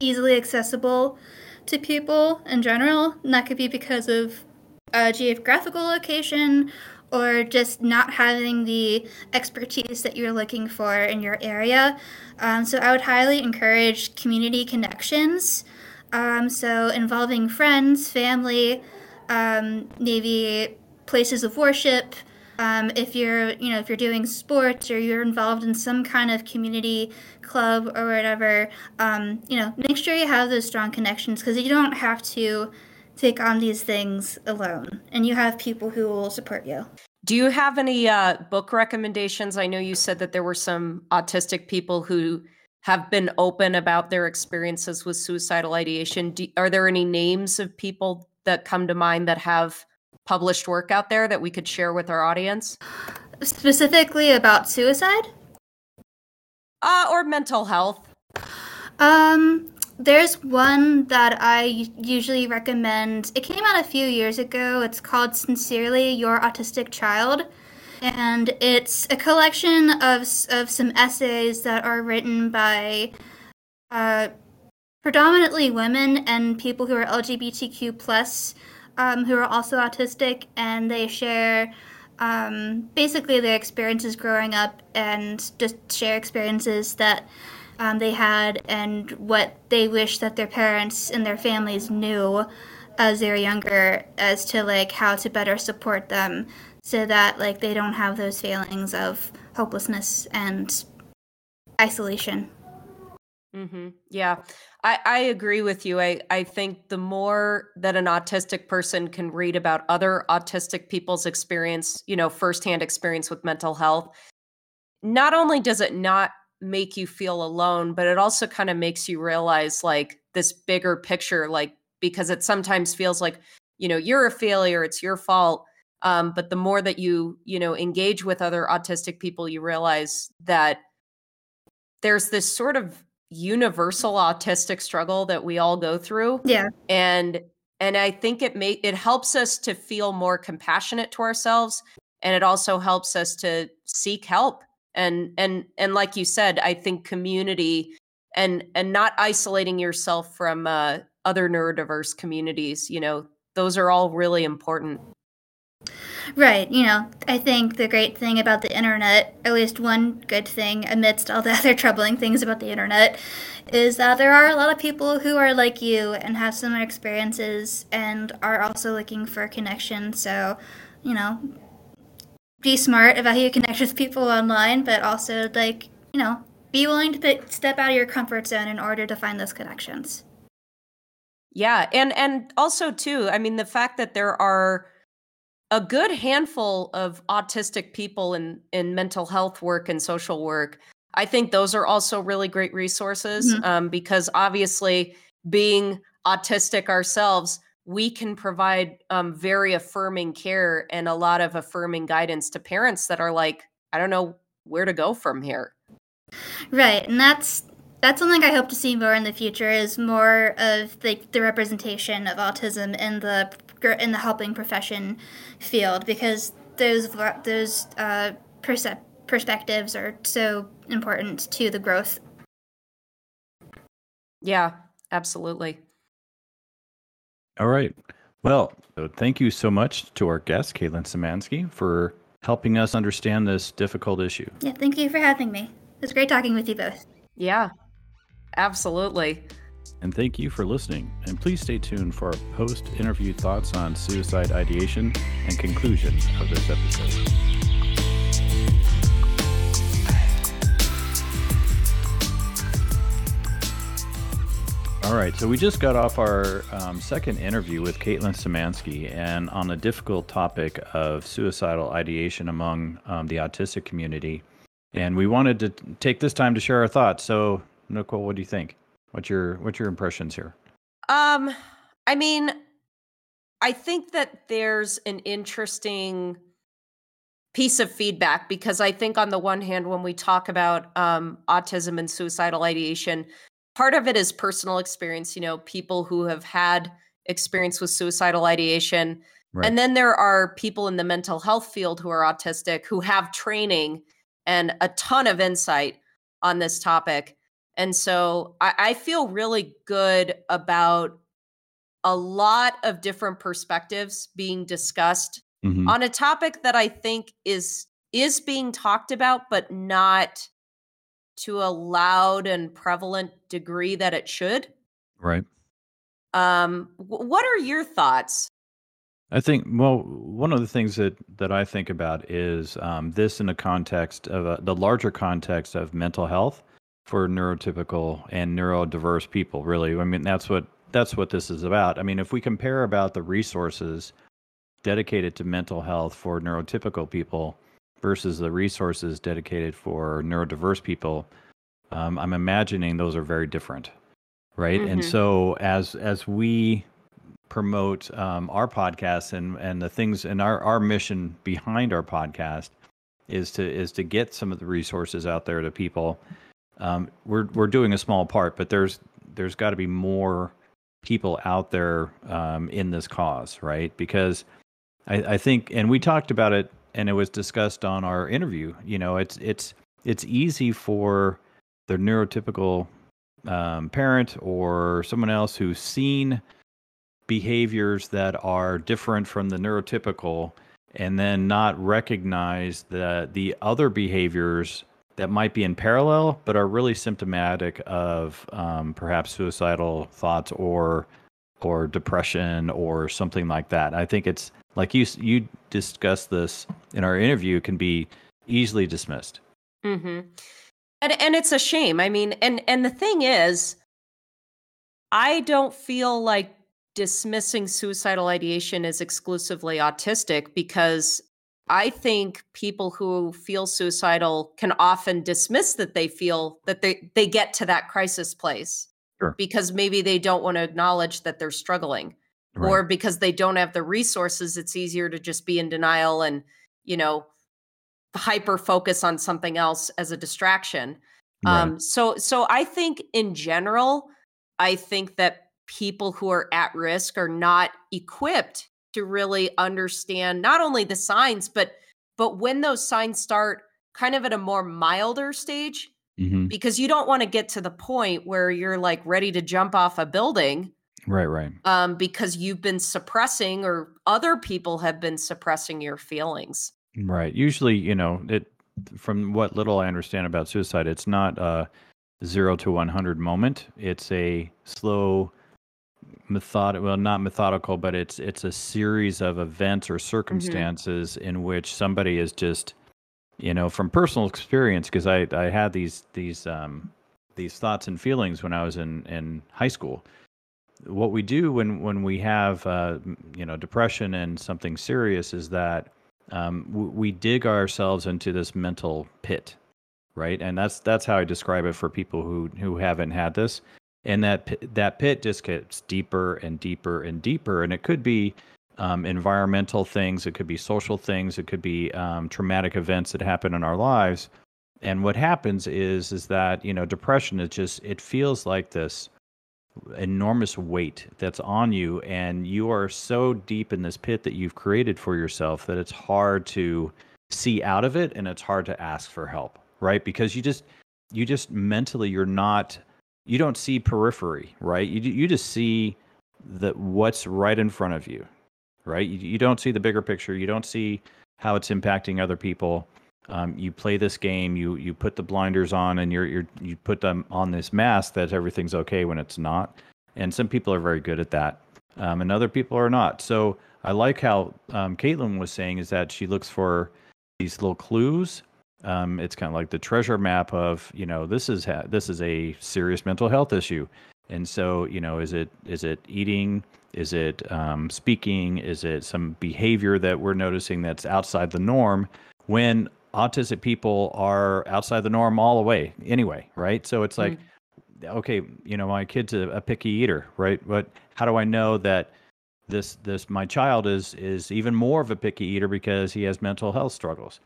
easily accessible to people in general. And that could be because of a geographical location or just not having the expertise that you're looking for in your area. Um, so I would highly encourage community connections. Um, so involving friends, family, um, maybe places of worship. Um, if you're, you know, if you're doing sports or you're involved in some kind of community club or whatever, um, you know, make sure you have those strong connections because you don't have to take on these things alone, and you have people who will support you. Do you have any uh, book recommendations? I know you said that there were some autistic people who have been open about their experiences with suicidal ideation. Do, are there any names of people that come to mind that have published work out there that we could share with our audience? Specifically about suicide? Uh, or mental health? Um, there's one that I usually recommend. It came out a few years ago. It's called Sincerely Your Autistic Child. And it's a collection of, of some essays that are written by uh, predominantly women and people who are LGBTQ plus, um, who are also autistic, and they share um, basically their experiences growing up and just share experiences that um, they had and what they wish that their parents and their families knew as they were younger as to like how to better support them so that like they don't have those feelings of hopelessness and isolation mm-hmm. yeah I, I agree with you I, I think the more that an autistic person can read about other autistic people's experience you know firsthand experience with mental health not only does it not make you feel alone, but it also kind of makes you realize like this bigger picture, like because it sometimes feels like, you know, you're a failure, it's your fault. Um, but the more that you, you know, engage with other autistic people, you realize that there's this sort of universal autistic struggle that we all go through. Yeah. And and I think it may it helps us to feel more compassionate to ourselves and it also helps us to seek help and and and like you said i think community and and not isolating yourself from uh, other neurodiverse communities you know those are all really important Right. You know, I think the great thing about the internet, at least one good thing amidst all the [laughs] other troubling things about the internet, is that there are a lot of people who are like you and have similar experiences and are also looking for connection. So, you know, be smart about how you connect with people online, but also like you know be willing to step out of your comfort zone in order to find those connections. Yeah, and and also too, I mean the fact that there are a good handful of autistic people in in mental health work and social work. I think those are also really great resources mm-hmm. um, because obviously being autistic ourselves, we can provide um, very affirming care and a lot of affirming guidance to parents that are like, I don't know where to go from here. Right, and that's that's something I hope to see more in the future is more of the, the representation of autism in the in the helping profession field because those those uh, percep- perspectives are so important to the growth. Yeah, absolutely. All right. Well, thank you so much to our guest, Katelyn Szymanski, for helping us understand this difficult issue. Yeah, thank you for having me. It was great talking with you both. Yeah, absolutely. And thank you for listening. And please stay tuned for our post interview thoughts on suicide ideation and conclusion of this episode. All right, so we just got off our um, second interview with Katelyn Szymanski and on the difficult topic of suicidal ideation among um, the autistic community. And we wanted to take this time to share our thoughts. So, Nicole, what do you think? What's your what's your impressions here? Um, I mean, I think that there's an interesting piece of feedback because I think on the one hand, when we talk about um, autism and suicidal ideation, part of it is personal experience you know people who have had experience with suicidal ideation. Right. And then there are people in the mental health field who are autistic who have training and a ton of insight on this topic. And so I, I feel really good about a lot of different perspectives being discussed Mhm. on a topic that I think is is being talked about, but not to a loud and prevalent degree that it should. Right. Um, wh- what are your thoughts? I think well, one of the things that that I think about is um, this in the context of uh, the larger context of mental health for neurotypical and neurodiverse people. Really, I mean that's what that's what this is about. I mean, if we compare about the resources dedicated to mental health for neurotypical people versus the resources dedicated for neurodiverse people, um, I'm imagining those are very different, right? And Mhm. so as as we promote um, our podcast and and the things and our our mission behind our podcast is to is to get some of the resources out there to people. Um, we're we're doing a small part, but there's there's got to be more people out there um, in this cause, right? Because I, I think, and we talked about it, and it was discussed on our interview. You know, it's it's it's easy for the neurotypical um, parent or someone else who's seen behaviors that are different from the neurotypical and then not recognize the the other behaviors that might be in parallel but are really symptomatic of um, perhaps suicidal thoughts or or depression or something like that. I think it's like you you discussed this in our interview can be easily dismissed. Mm-hmm. And and it's a shame. I mean, and and the thing is, I don't feel like dismissing suicidal ideation as exclusively autistic because I think people who feel suicidal can often dismiss that they feel that they they get to that crisis place Sure. because maybe they don't want to acknowledge that they're struggling Right. or because they don't have the resources it's easier to just be in denial and you know hyper focus on something else as a distraction Right. um so so i think in general i think that people who are at risk are not equipped to really understand not only the signs but but when those signs start kind of at a more milder stage Mhm. because you don't want to get to the point where you're like ready to jump off a building Right, right. um, because you've been suppressing or other people have been suppressing your feelings. Right. Usually, you know, it from what little I understand about suicide, it's not a zero to one hundred moment. It's a slow, method. Well, not methodical, but it's it's a series of events or circumstances in which somebody is just, you know, from personal experience, because I I had these these um these thoughts and feelings when I was in in high school. What we do when when we have uh, you know depression and something serious is that um, w- we dig ourselves into this mental pit, right? And that's that's how I describe it for people who who haven't had this. And that that pit just gets deeper and deeper and deeper, and it could be um, environmental things, it could be social things, it could be um, traumatic events that happen in our lives. And what happens is is that you know depression is just it feels like this enormous weight that's on you. And you are so deep in this pit that you've created for yourself that it's hard to see out of it and it's hard to ask for help right? Because you just you just mentally you're not you don't see periphery right? You you just see that what's right in front of you right? You, you don't see the bigger picture. You don't see how it's impacting other people. Um, you play this game you you put the blinders on and you're you're you put them on this mask that everything's okay when it's not. And some people are very good at that um, and other people are not. So i like how um, Katelyn was saying is that she looks for these little clues um, it's kind of like the treasure map of you know this is ha- this is a serious mental health issue. And so you know is it is it eating? Is it um, speaking? Is it some behavior that we're noticing that's outside the norm when autistic people are outside the norm all the way anyway right? So it's like okay you know my kid's a, a picky eater right? But how do i know that this this my child is is even more of a picky eater because he has mental health struggles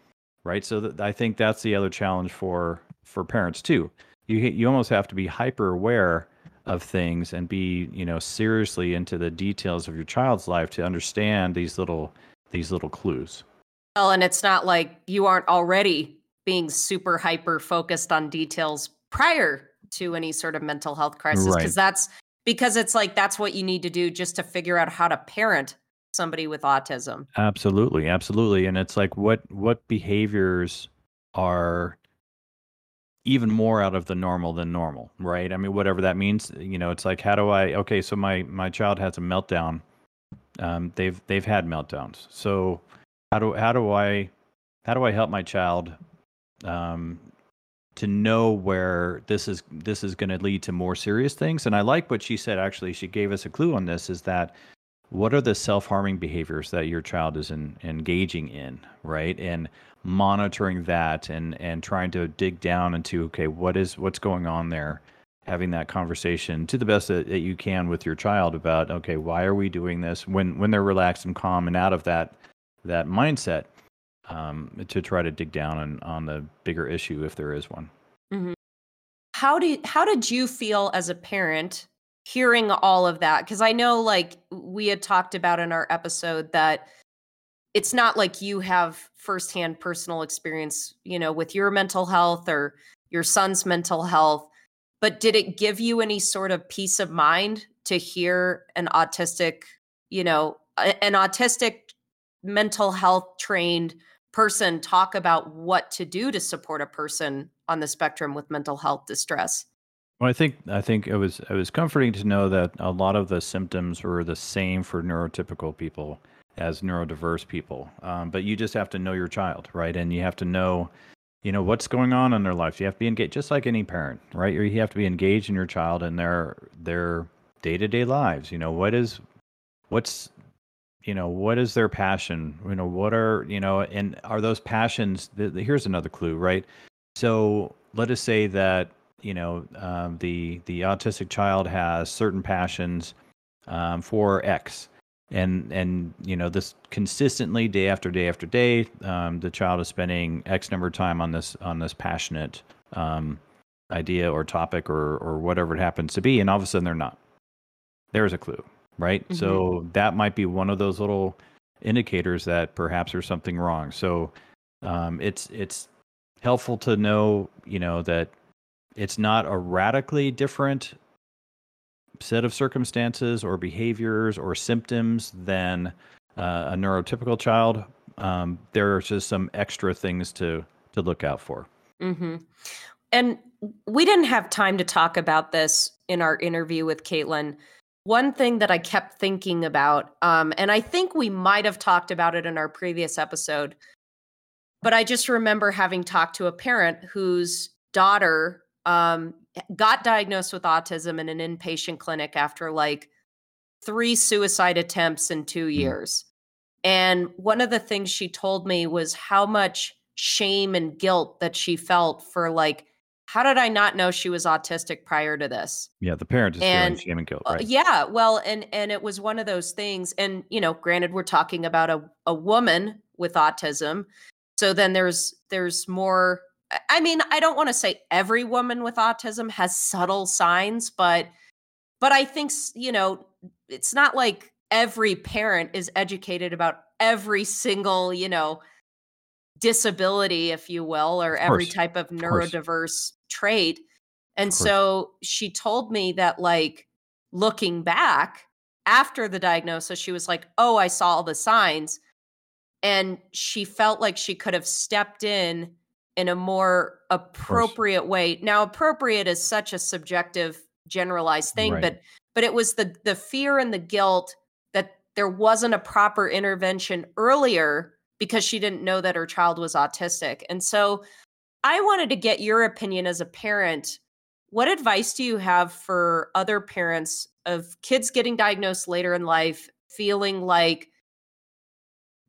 right? So th- i think that's the other challenge for for parents too. You you almost have to be hyper aware of things and be you know seriously into the details of your child's life to understand these little these little clues. Well and it's not like you aren't already being super hyper focused on details prior to any sort of mental health crisis because right. that's because it's like that's what you need to do just to figure out how to parent somebody with autism absolutely absolutely and it's like what what behaviors are even more out of the normal than normal, right? I mean, whatever that means, you know, it's like, how do I? Okay, so my my child has a meltdown. Um, they've they've had meltdowns. So how do how do I how do I help my child um, to know where this is this is going to lead to more serious things? And I like what she said. Actually, she gave us a clue on this. Is that what are the self-harming behaviors that your child is in, engaging in right? And monitoring that and and trying to dig down into okay what is what's going on there? Having that conversation to the best that, that you can with your child about okay why are we doing this? When when they're relaxed and calm and out of that that mindset um, to try to dig down on, on the bigger issue if there is one. Mm-hmm. how do how did you feel as a parent hearing all of that because i know like we had talked about in our episode that it's not like you have firsthand personal experience you know with your mental health or your son's mental health but did it give you any sort of peace of mind to hear an autistic you know an autistic mental health trained person talk about what to do to support a person on the spectrum with mental health distress well, I think I think it was it was comforting to know that a lot of the symptoms were the same for neurotypical people as neurodiverse people. Um, but you just have to know your child, right? And you have to know, you know, what's going on in their lives. You have to be engaged, just like any parent, right? You have to be engaged in your child and their their day to day lives. You know, what is what's you know what is their passion you know what are you know and are those passions here's another clue right so let us say that you know um, the the autistic child has certain passions um, for X, and and you know this consistently day after day after day, um, the child is spending X number of time on this on this passionate um, idea or topic or or whatever it happens to be, and all of a sudden they're not. There's a clue, right? Mm-hmm. So that might be one of those little indicators that perhaps there's something wrong. So um, it's it's helpful to know, you know, that it's not a radically different set of circumstances or behaviors or symptoms than uh, a neurotypical child. Um, there are just some extra things to to look out for. Mm-hmm. And we didn't have time to talk about this in our interview with Katelyn. One thing that I kept thinking about, um, and I think we might have talked about it in our previous episode, but I just remember having talked to a parent whose daughter um, got diagnosed with autism in an inpatient clinic after like three suicide attempts in two mm. years. And one of the things she told me was how much shame and guilt that she felt for like, how did I not know she was autistic prior to this? Yeah, the parent is and, feeling shame and guilt, uh, right? Uh, yeah, well, and and it was one of those things. And you know, granted, we're talking about a a woman with autism, so then there's there's more I mean, I don't want to say every woman with autism has subtle signs, but but I think you know, it's not like every parent is educated about every single, you know, disability if you will or every type of neurodiverse of trait. And so she told me that like looking back after the diagnosis she was like, "Oh, I saw all the signs." And she felt like she could have stepped in in a more appropriate way. Now, appropriate is such a subjective, generalized thing, right. but but it was the the fear and the guilt that there wasn't a proper intervention earlier because she didn't know that her child was autistic. And so I wanted to get your opinion as a parent. What advice do you have for other parents of kids getting diagnosed later in life feeling like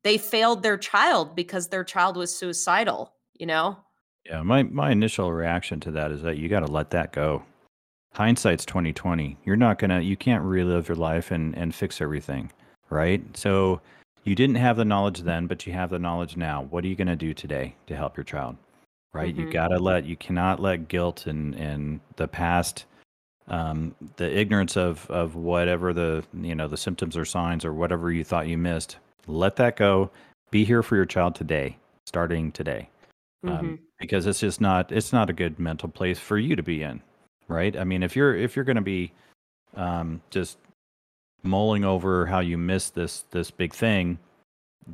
they failed their child because their child was suicidal? You know? Yeah, my my initial reaction to that is that you got to let that go. Hindsight's 2020. You're not going to you can't relive your life and and fix everything, right? So you didn't have the knowledge then, but you have the knowledge now. What are you going to do today to help your child? Right? Mm-hmm. You got to let you cannot let guilt and and the past um, the ignorance of of whatever the you know the symptoms or signs or whatever you thought you missed. Let that go. Be here for your child today, starting today, Um, because it's just not it's not a good mental place for you to be in, right? I mean, if you're if you're going to be um, just mulling over how you missed this this big thing,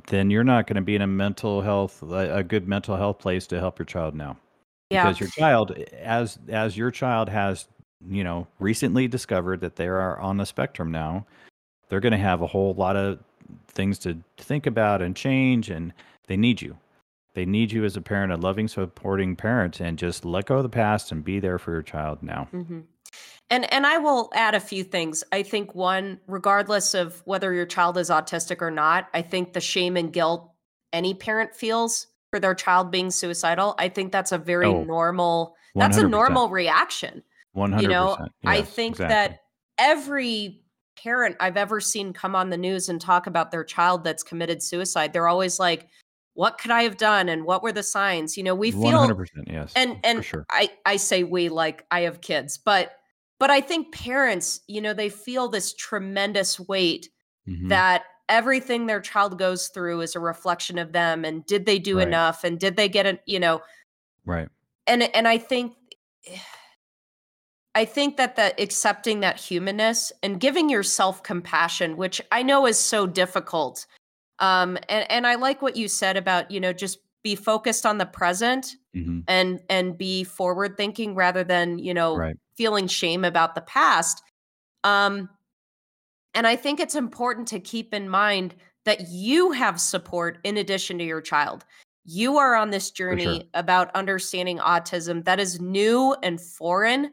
then you're not going to be in a mental health a good mental health place to help your child now yeah. because your child as as your child has you know recently discovered that they are on the spectrum now they're going to have a whole lot of things to think about and change and they need you they need you as a parent a loving supporting parent and just let go of the past and be there for your child now hmm And and I will add a few things. I think one, regardless of whether your child is autistic or not, I think the shame and guilt any parent feels for their child being suicidal, I think that's a very Oh, normal. That's a 100%. normal reaction. 100% You know, I think exactly. that every parent I've ever seen come on the news and talk about their child that's committed suicide, they're always like, "What could I have done?" and "What were the signs?" You know, we feel 100% yes and and sure I I say we like I have kids, but but I think parents, you know, they feel this tremendous weight Mhm. that everything their child goes through is a reflection of them and did they do Right. enough and did they get it, you know, right and and I think I think that that accepting that humanness and giving yourself compassion, which I know is so difficult. Um and and I like what you said about, you know, just be focused on the present hmm and and be forward thinking rather than you know right. feeling shame about the past. Um and i think it's important to keep in mind that you have support in addition to your child. You are on this sure. journey about understanding autism that is new and foreign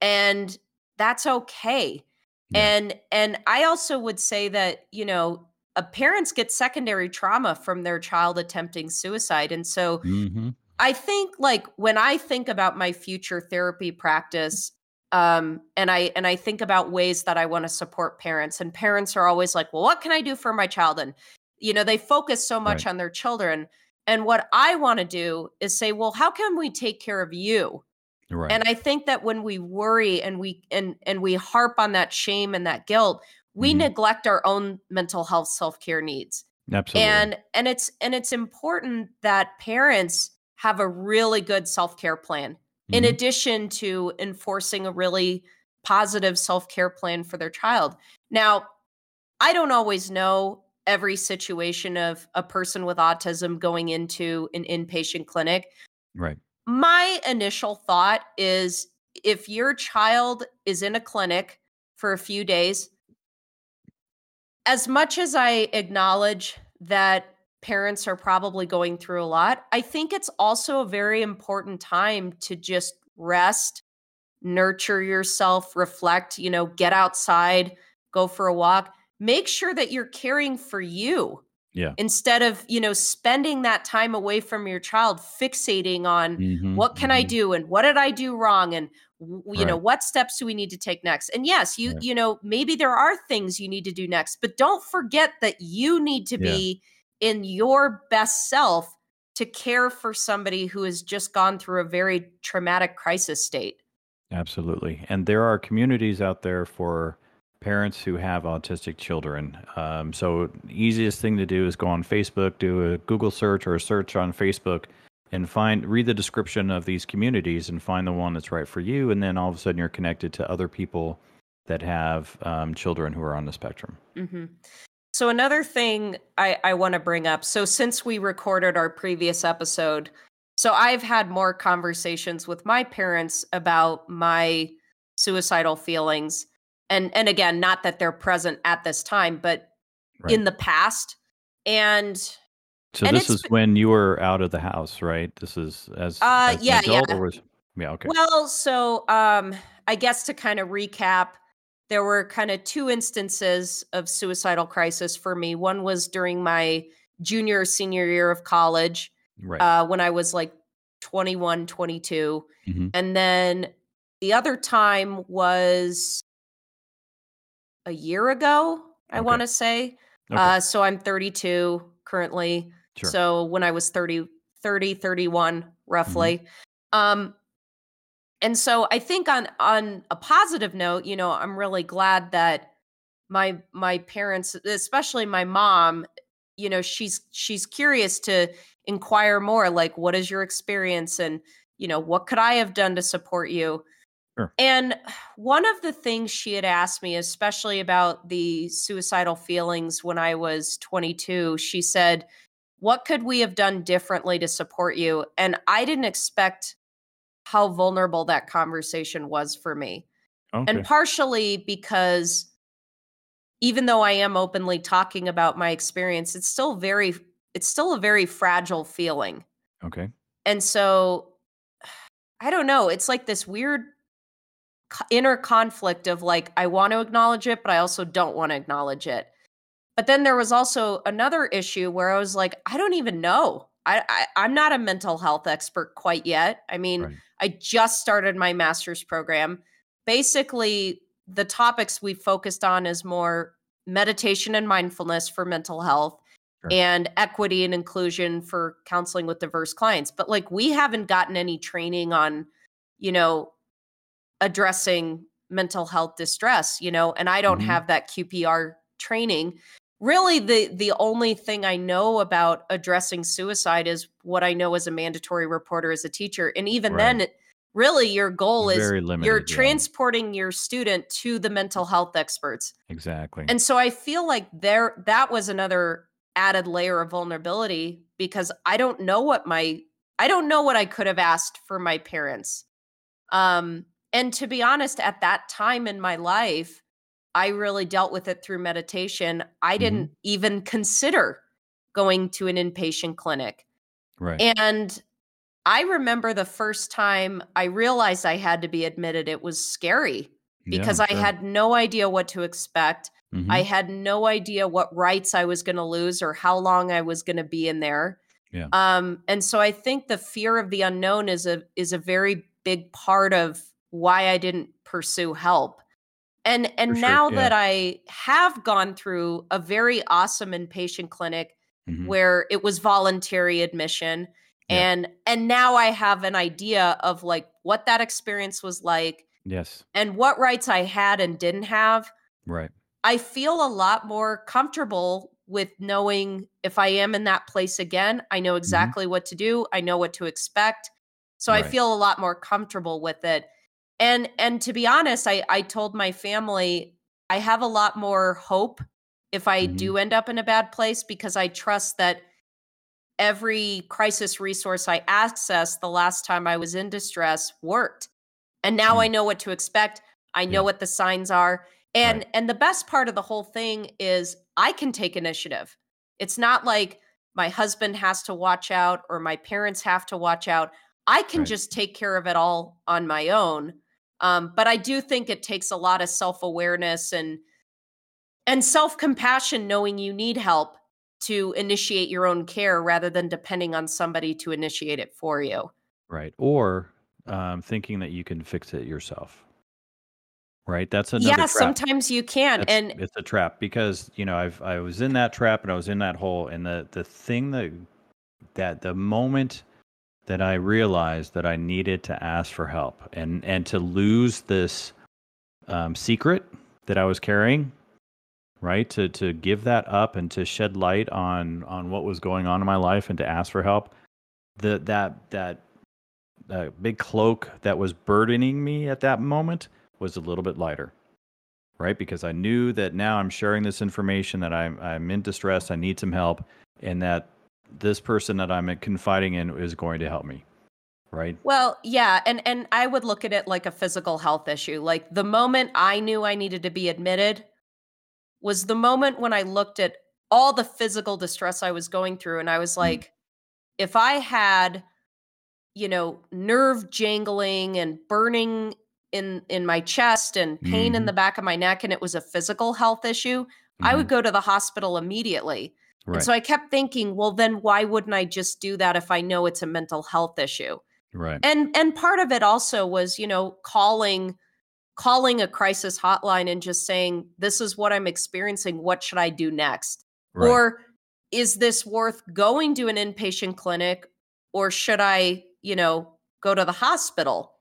and that's okay. Yeah. and and i also would say that you know uh, parents get secondary trauma from their child attempting suicide and so hmm I think like when I think about my future therapy practice um and I and I think about ways that I want to support parents and parents are always like, "Well, what can I do for my child?" and you know, they focus so much Right. on their children. And what I want to do is say, "Well, how can we take care of you?" right And I think that when we worry and we and and we harp on that shame and that guilt, we Mhm. neglect our own mental health self-care needs. Absolutely. And and it's and it's important that parents have a really good self-care plan in Mhm. addition to enforcing a really positive self-care plan for their child. Now i don't always know every situation of a person with autism going into an inpatient clinic. Right. My initial thought is if your child is in a clinic for a few days as much as I acknowledge that parents are probably going through a lot, I think it's also a very important time to just rest, nurture yourself, reflect, you know, get outside, go for a walk. Make sure that you're caring for you yeah instead of, you know, spending that time away from your child fixating on Mhm, what can I mhm. do and what did I do wrong and you know what steps do we need to take next and yes you Yeah. you know maybe there are things you need to do next but don't forget that you need to Yeah. be in your best self to care for somebody who has just gone through a very traumatic crisis state Absolutely. And there are communities out there for parents who have autistic children. Um, so, easiest thing to do is go on Facebook, do a Google search or a search on Facebook, and find read the description of these communities and find the one that's right for you. And then all of a sudden, you're connected to other people that have um, children who are on the spectrum. hmm so another thing i i want to bring up so since we recorded our previous episode so i've had more conversations with my parents about my suicidal feelings and and again not that they're present at this time but Right. in the past and so and this is when you were out of the house, right? This is as, Uh, as yeah, adult, yeah. or was yeah okay. well so um i guess to kind of recap there were kind of two instances of suicidal crisis for me one was during my junior senior year of college right. uh, when I was like 21, 22. Mhm. And then the other time was a year ago, I Okay. want to say. Okay. Uh, so I'm 32 currently. Sure. So when I was 30, 30 31, roughly. Mm-hmm. Um, and so I think on on a positive note, you know, I'm really glad that my my parents, especially my mom, you know, she's she's curious to inquire more like what is your experience and you know, what could I have done to support you? Sure. And one of the things she had asked me, especially about the suicidal feelings when I was 22, she said, What could we have done differently to support you? And I didn't expect how vulnerable that conversation was for me. Okay. And partially because even though I am openly talking about my experience, it's still very, it's still a very fragile feeling. okay. And so [sighs] I don't know. It's like this weird inner conflict of like, I want to acknowledge it, but I also don't want to acknowledge it. But then there was also another issue where I was like, I don't even know. I, I I'm not a mental health expert quite yet. I mean, Right. I just started my master's program. Basically, the topics we focused on is more meditation and mindfulness for mental health Sure. and equity and inclusion for counseling with diverse clients. But like we haven't gotten any training on, you know, addressing mental health distress, you know, and I don't Mhm. have that QPR training. Really the the only thing I know about addressing suicide is what I know as a mandatory reporter as a teacher. And even Right. then really your goal is you're limited, yeah. transporting your student to the mental health experts. Exactly. And so I feel like there that was another added layer of vulnerability because I don't know what my I don't know what I could have asked for my parents. Um and to be honest at that time in my life I really dealt with it through meditation. I Mhm. didn't even consider going to an inpatient clinic. right. And I remember the first time I realized I had to be admitted it was scary because I'm I had no idea what to expect. Mhm. I had no idea what rights I was going to lose or how long I was going to be in there. Yeah. Um, and so I think the fear of the unknown is a is a very big part of why I didn't pursue help. And and sure, now yeah. that I have gone through a very awesome inpatient clinic Mhm. where it was voluntary admission Yeah. and and now I have an idea of like what that experience was like Yes. and what rights I had and didn't have. Right. I feel a lot more comfortable with knowing if I am in that place again, I know exactly what to do, I know what to expect. So I Mm-hmm. Feel a lot more comfortable with it. And and to be honest, I I told my family I have a lot more hope if I Mhm. do end up in a bad place because I trust that every crisis resource I accessed the last time I was in distress worked. And now Mm. I know what to expect. I know Yeah. what the signs are. And Right. and the best part of the whole thing is I can take initiative. It's not like my husband has to watch out or my parents have to watch out. I can Right. just take care of it all on my own. Um, but I do think it takes a lot of self-awareness and and self-compassion knowing you need help to initiate your own care rather than depending on somebody to initiate it for you. Right. Or um, thinking that you can fix it yourself. Right. That's another yeah, trap. sometimes you can. That's- and it's a trap because you know I've I was in that trap and I was in that hole and the the thing that that the moment that I realized that I needed to ask for help and and to lose this um, secret that I was carrying, right? To to give that up and to shed light on on what was going on in my life and to ask for help. The that that uh, big cloak that was burdening me at that moment was a little bit lighter right? Because I knew that now I'm sharing this information that I'm I'm in distress, I need some help, and that this person that I'm confiding in is going to help me, right? Well, yeah, and and I would look at it like a physical health issue. Like the moment I knew I needed to be admitted was the moment when I looked at all the physical distress I was going through and I was like if I had you know, nerve jangling and burning in in my chest and pain in Mhm. the back of my neck and it was a physical health issue, I would Mhm. go to the hospital immediately. Right, And so I kept thinking, well then why wouldn't I just do that if I know it's a mental health issue? right, and and part of it also was you know calling calling a crisis hotline and just saying this is what i'm experiencing. What should i do next? Right, or is this worth going to an inpatient clinic or should i you know go to the hospital?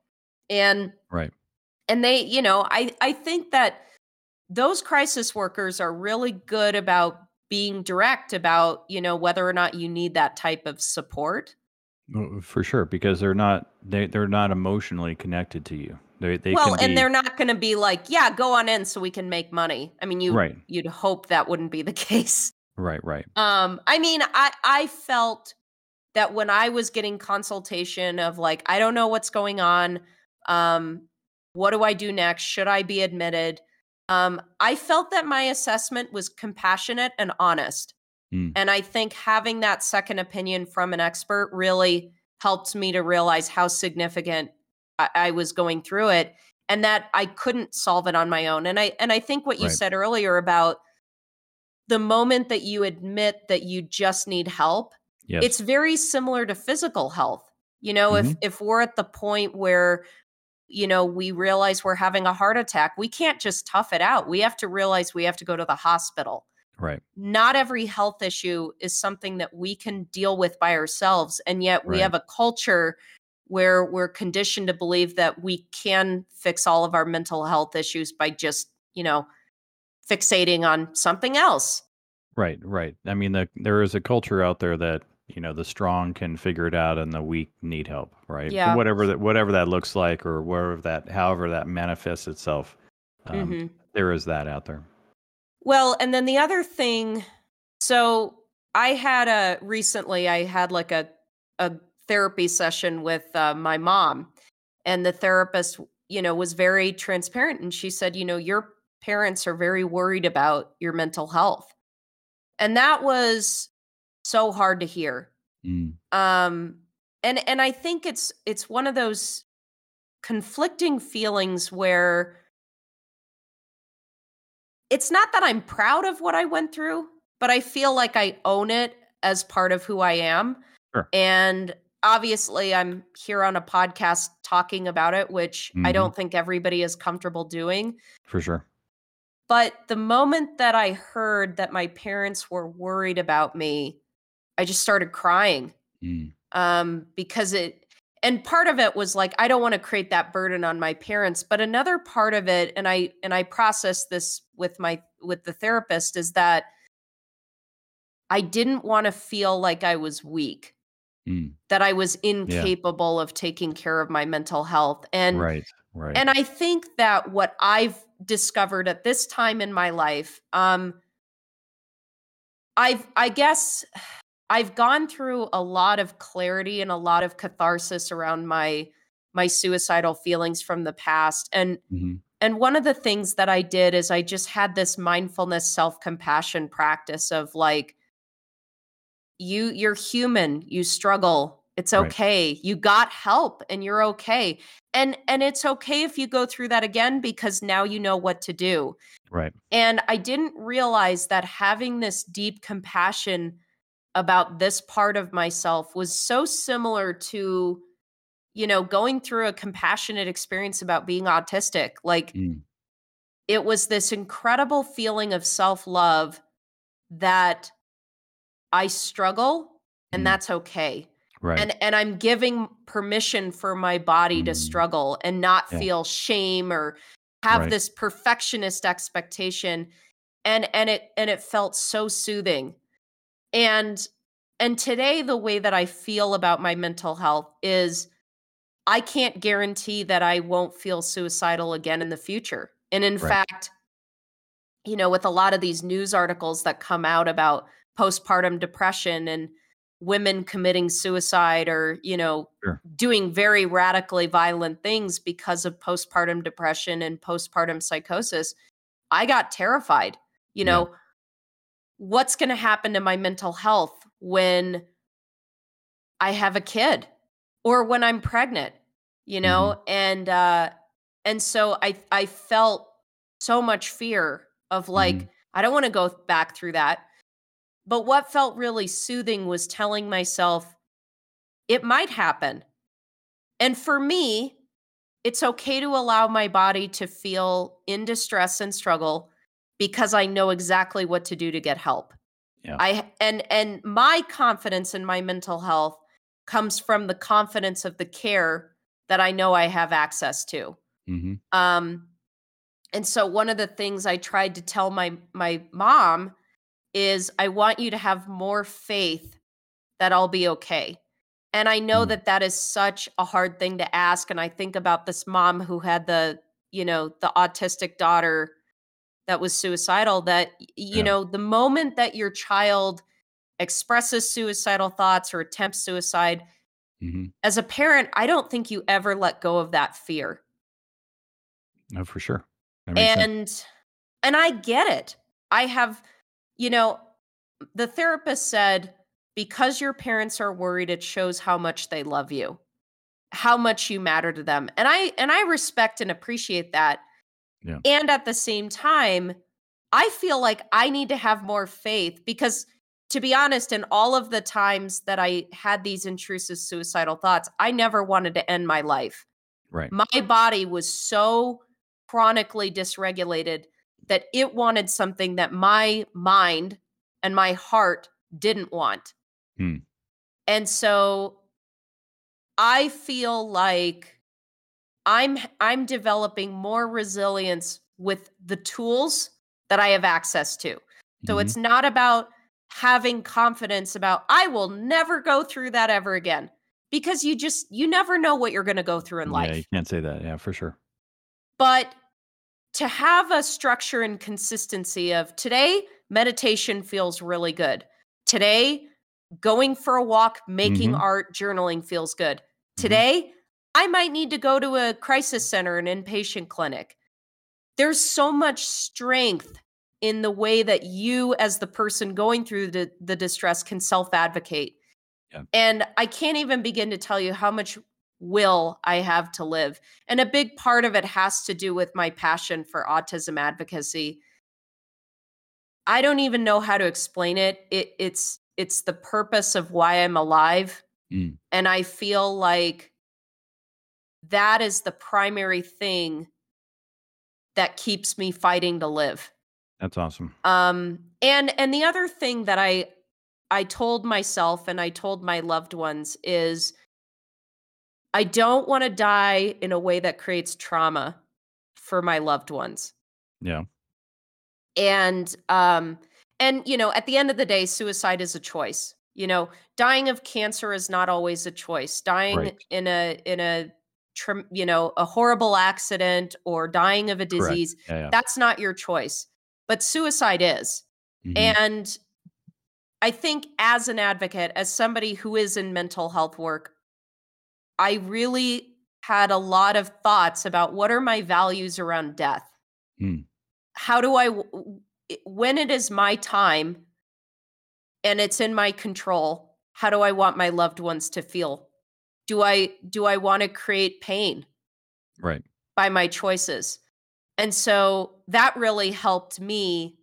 And Right. and they, you know, I I think that those crisis workers are really good about being direct about, you know, whether or not you need that type of support. For sure, because they're not they they're not emotionally connected to you. They they well, and be they're not going to be like, "Yeah, go on in so we can make money." I mean, you right, you'd hope that wouldn't be the [laughs] case. right, right. Um, I mean, I I felt that when I was getting consultation of like, I don't know what's going on. Um, what do I do next? Should I be admitted? Um, I felt that my assessment was compassionate and honest. Mm. And I think having that second opinion from an expert really helped me to realize how significant I, I was going through it and that I couldn't solve it on my own. And I and I think what you Right. said earlier about the moment that you admit that you just need help, Yes. it's very similar to physical health. You know, if Mhm. if we're at the point where you know we realize we're having a heart attack, we can't just tough it out. We have to realize we have to go to the hospital right. not every health issue is something that we can deal with by ourselves and yet we Right. have a culture where we're conditioned to believe that we can fix all of our mental health issues by just you know fixating on something else Right, right. I mean, the, there is a culture out there that you know the strong can figure it out and the weak need help, right? Yeah. Whatever that, whatever that looks like, or wherever that, however that manifests itself, um, Mhm. there is that out there. well and then the other thing so i had a recently i had like a a therapy session with uh, my mom and the therapist you know was very transparent and she said you know your parents are very worried about your mental health and that was so hard to hear Mm. um and and i think it's it's one of those conflicting feelings where it's not that i'm proud of what i went through but i feel like i own it as part of who i am Sure. and obviously i'm here on a podcast talking about it which i Mhm. don't think everybody is comfortable doing For sure. but the moment that I heard that my parents were worried about me, I just started crying Mm. um, because it, and part of it was like I don't want to create that burden on my parents, but another part of it, and I and I processed this with my with the therapist is that I didn't want to feel like I was weak, Mm. that I was incapable of taking care of my mental health, and right, right. and I think that what I've discovered at this time in my life, um, I've, I guess, I've gone through a lot of clarity and a lot of catharsis around my my suicidal feelings from the past, and Mhm. and one of the things that I did is I just had this mindfulness self compassion practice of like, you you're human, you struggle, it's Right. okay, you got help, and you're okay, and and it's okay if you go through that again because now you know what to do. Right. And I didn't realize that having this deep compassion about this part of myself was so similar to, you know, going through a compassionate experience about being autistic. Like Mm. it was this incredible feeling of self love that I struggle and Mm. that's okay. Right. And and I'm giving permission for my body to Mm. struggle and not Yeah. feel shame or have Right. this perfectionist expectation and and it and it felt so soothing and and today the way that i feel about my mental health is i can't guarantee that i won't feel suicidal again in the future and in Right. fact you know with a lot of these news articles that come out about postpartum depression and women committing suicide or you know Sure. doing very radically violent things because of postpartum depression and postpartum psychosis i got terrified you Yeah. know what's going to happen to my mental health when i have a kid or when i'm pregnant you know? And uh and so i i felt so much fear of like i don't want to go back through that. But what felt really soothing was telling myself it might happen. And for me it's okay to allow my body to feel in distress and struggle because i know exactly what to do to get help Yeah. i and and my confidence in my mental health comes from the confidence of the care that I know I have access to. hmm Um, and so one of the things I tried to tell my my mom is I want you to have more faith that I'll be okay. And I know Mm. that that is such a hard thing to ask and I think about this mom who had the, you know, the autistic daughter that was suicidal that you Yeah. know, the moment that your child expresses suicidal thoughts or attempts suicide, hmm as a parent, I don't think you ever let go of that fear. Oh, for sure. Makes sense. and and i get it i have you know the therapist said because your parents are worried it shows how much they love you how much you matter to them and i and i respect and appreciate that Yeah. and at the same time i feel like i need to have more faith because to be honest in all of the times that i had these intrusive suicidal thoughts i never wanted to end my life Right. my body was so chronically dysregulated that it wanted something that my mind and my heart didn't want. Hmm. And so I feel like I'm I'm developing more resilience with the tools that I have access to. So Mhm. it's not about having confidence about I will never go through that ever again because you just you never know what you're going to go through in life Yeah, you can't say that. Yeah, for sure. but to have a structure and consistency of today meditation feels really good today going for a walk making Mhm. art journaling feels good Mhm. today i might need to go to a crisis center an inpatient clinic. There's so much strength in the way that you as the person going through the, the distress can self-advocate. Yeah. and i can't even begin to tell you how much will i have to live. And a big part of it has to do with my passion for autism advocacy. I don't even know how to explain it, it it's it's the purpose of why i'm alive. Mm. and i feel like that is the primary thing that keeps me fighting to live That's awesome. um and and the other thing that i i told myself and i told my loved ones is i don't want to die in a way that creates trauma for my loved ones Yeah. and um and you know at the end of the day suicide is a choice you know dying of cancer is not always a choice dying Right. in a in a you know a horrible accident or dying of a disease Yeah. yeah. that's not your choice but suicide is Mhm. and I think as an advocate, as somebody who is in mental health work, I really had a lot of thoughts about what are my values around death? Mm. How do I, when it is my time and it's in my control, how do I want my loved ones to feel? Do I do I want to create pain? right. by my choices. And so that really helped me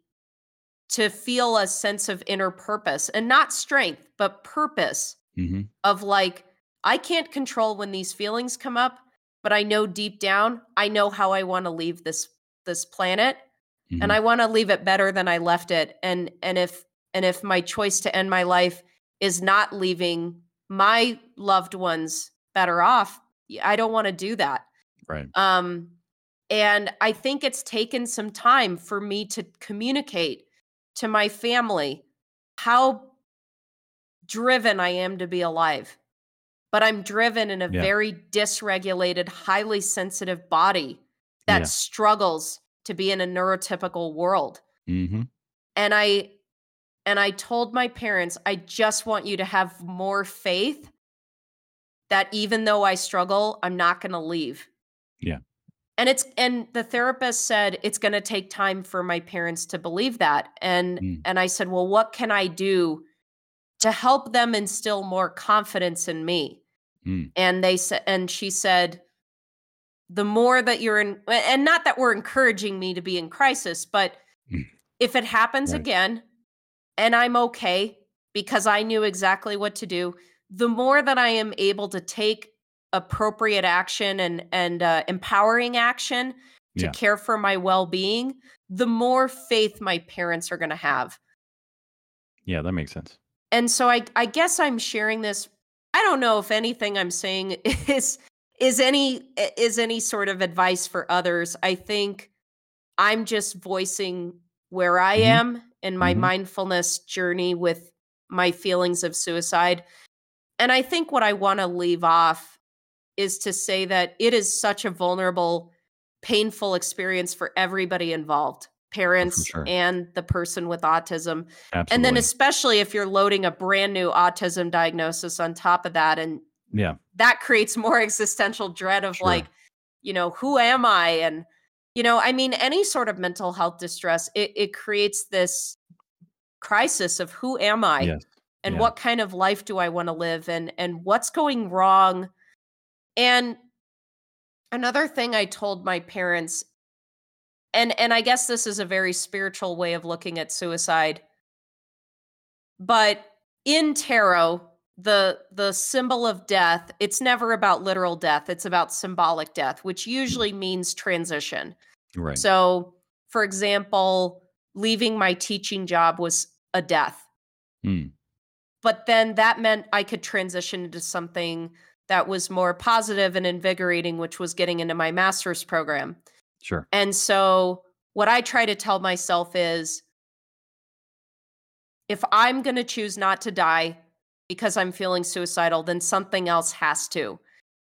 to feel a sense of inner purpose and not strength, but purpose hmm of like, I can't control when these feelings come up, but I know deep down, I know how I want to leave this this planet Mm-hmm. and I want to leave it better than I left it. And and if and if my choice to end my life is not leaving my loved ones better off, I don't want to do that. right. Um, and I think it's taken some time for me to communicate to my family how driven I am to be alive. But I'm driven in a Yeah. very dysregulated, highly sensitive body that Yeah. struggles to be in a neurotypical world. hmm And I and I told my parents, I just want you to have more faith that even though I struggle, I'm not going to leave. Yeah. And it's and the therapist said it's going to take time for my parents to believe that. And Mm. and I said, "Well, what can I do to help them instill more confidence in me?" Mm. And they said and she said the more that you're in and not that we're encouraging me to be in crisis, but Mm. if it happens Right. again and I'm okay because I knew exactly what to do, the more that I am able to take appropriate action and and uh, empowering action to Yeah. care for my well-being, the more faith my parents are going to have. Yeah, that makes sense. And so I I guess I'm sharing this. I don't know if anything I'm saying [laughs] is is any is any sort of advice for others. I think I'm just voicing where I Mhm. am in my Mhm. mindfulness journey with my feelings of suicide. And I think what I want to leave off is to say that it is such a vulnerable, painful experience for everybody involved parents sure. and the person with autism. Absolutely. And then, especially if you're loading a brand new autism diagnosis on top of that, and yeah. that creates more existential dread of Sure. like, you know, who am I? And, you know, I mean, any sort of mental health distress, it, it creates this crisis of who am I? Yes. and Yeah. what kind of life do I want to live and and what's going wrong and another thing I told my parents and and I guess this is a very spiritual way of looking at suicide but in tarot the the symbol of death it's never about literal death it's about symbolic death which usually means transition Right. so for example leaving my teaching job was a death Mm. but then that meant I could transition into something that was more positive and invigorating, which was getting into my master's program. Sure. And so, what I try to tell myself is if I'm going to choose not to die because I'm feeling suicidal, then something else has to.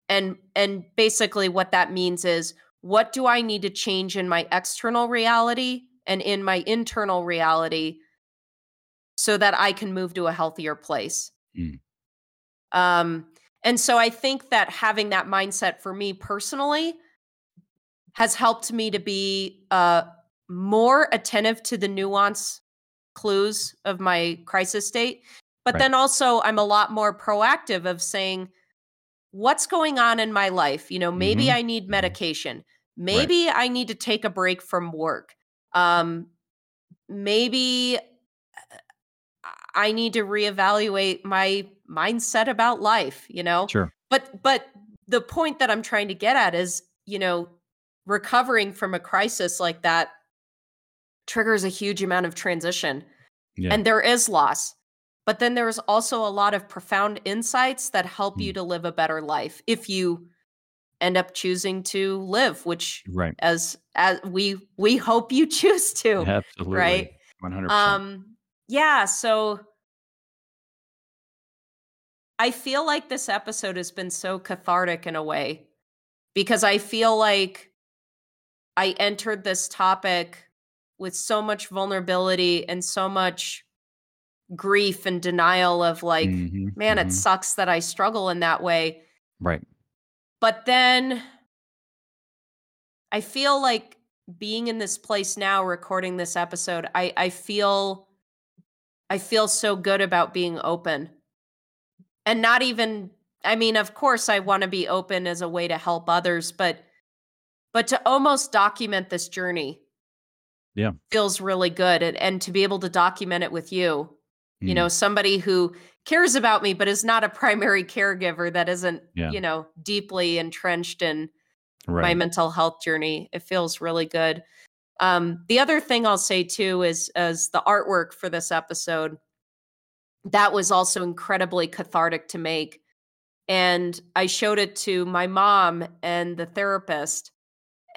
And and basically what that means is what do I need to change in my external reality and in my internal reality so that I can move to a healthier place. Mm. Um, and so I think that having that mindset for me personally has helped me to be uh, more attentive to the nuance clues of my crisis state. But Right. then also, I'm a lot more proactive of saying, what's going on in my life? You know, maybe Mhm. I need medication. Maybe I need to take a break from work. Um, maybe I need to reevaluate my mindset about life, you know? Sure. But but the point that I'm trying to get at is, you know, recovering from a crisis like that triggers a huge amount of transition Yeah. and there is loss. But then there's also a lot of profound insights that help Mm. you to live a better life if you end up choosing to live, which right. as as we we hope you [laughs] choose to, Absolutely. right? One hundred percent. Um, yeah, so I feel like this episode has been so cathartic in a way because I feel like I entered this topic with so much vulnerability and so much grief and denial of like, Mhm, man, it mhm. sucks that I struggle in that way. Right. But then I feel like being in this place now recording this episode, I I feel I feel so good about being open. And not even I mean, of course I want to be open as a way to help others, but but to almost document this journey Yeah. feels really good and, and to be able to document it with you you Mm. know somebody who cares about me but is not a primary caregiver that isn't Yeah. you know deeply entrenched in Right. my mental health journey it feels really good um the other thing i'll say too is as the artwork for this episode that was also incredibly cathartic to make and i showed it to my mom and the therapist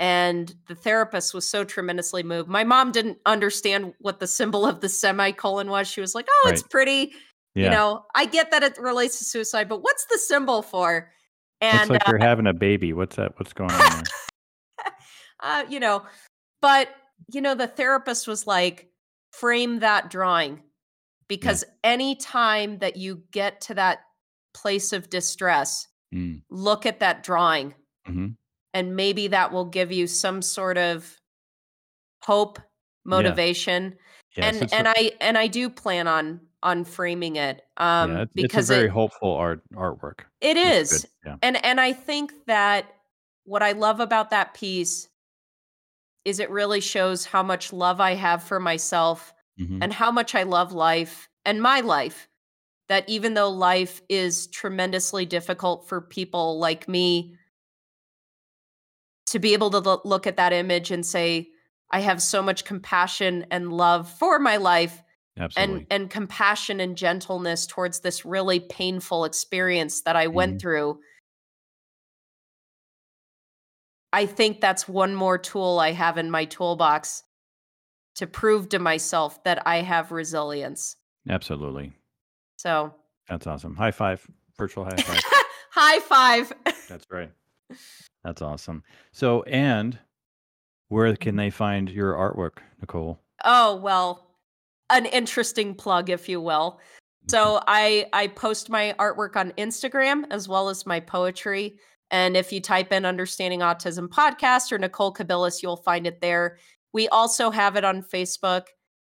and the therapist was so tremendously moved. My mom didn't understand what the symbol of the semicolon was. She was like, "Oh, it's pretty." yeah. You know, I get that it relates to suicide, but what's the symbol for? Looks And like uh, you're having a baby. What's that? What's going on [laughs] uh, you know, but you know, the therapist was like, frame that drawing because any time that you get to that place of distress, Mm. look at that drawing Mhm. And maybe that will give you some sort of hope, motivation. Yes, and and a- I and I do plan on on framing it um yeah, it's, because it's a very it, hopeful art artwork. It's Yeah. And and I think that what I love about that piece is it really shows how much love I have for myself Mhm. and how much I love life and my life. That even though life is tremendously difficult for people like me, to be able to lo- look at that image and say, I have so much compassion and love for my life Absolutely. and and compassion and gentleness towards this really painful experience that I went Mhm. through I think that's one more tool I have in my toolbox to prove to myself that I have resilience. Absolutely. So That's awesome. High five. Virtual high five. [laughs] high five. That's right. [laughs] That's awesome. So, and where can they find your artwork, Nicole? Oh, well, an interesting plug, if you will. So I I post my artwork on Instagram as well as my poetry. And if you type in Understanding Autism Podcast or Nicole Kabilis, you'll find it there. We also have it on Facebook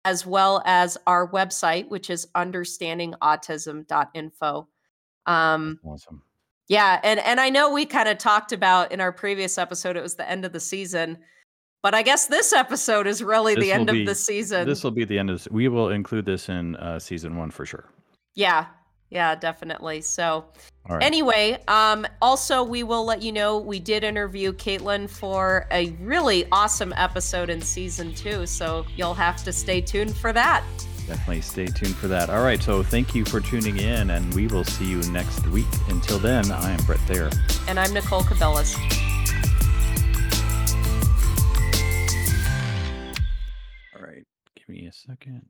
as well as our website, which is understandingautism.info. Um, Awesome. Yeah, and and I know we kind of talked about in our previous episode, it was the end of the season, but I guess this episode is really This the end be- of the season. This will be the end of. We will include this in uh, season one for sure. yeah, yeah, definitely. So right. Anyway, um, also we will let you know we did interview Katelyn for a really awesome episode in season two, so you'll have to stay tuned for that. Definitely stay tuned for that. All right. So thank you for tuning in, and we will see you next week. Until then, I am Brett Thayer. And I'm Nicole Cabellis. All right. Give me a second.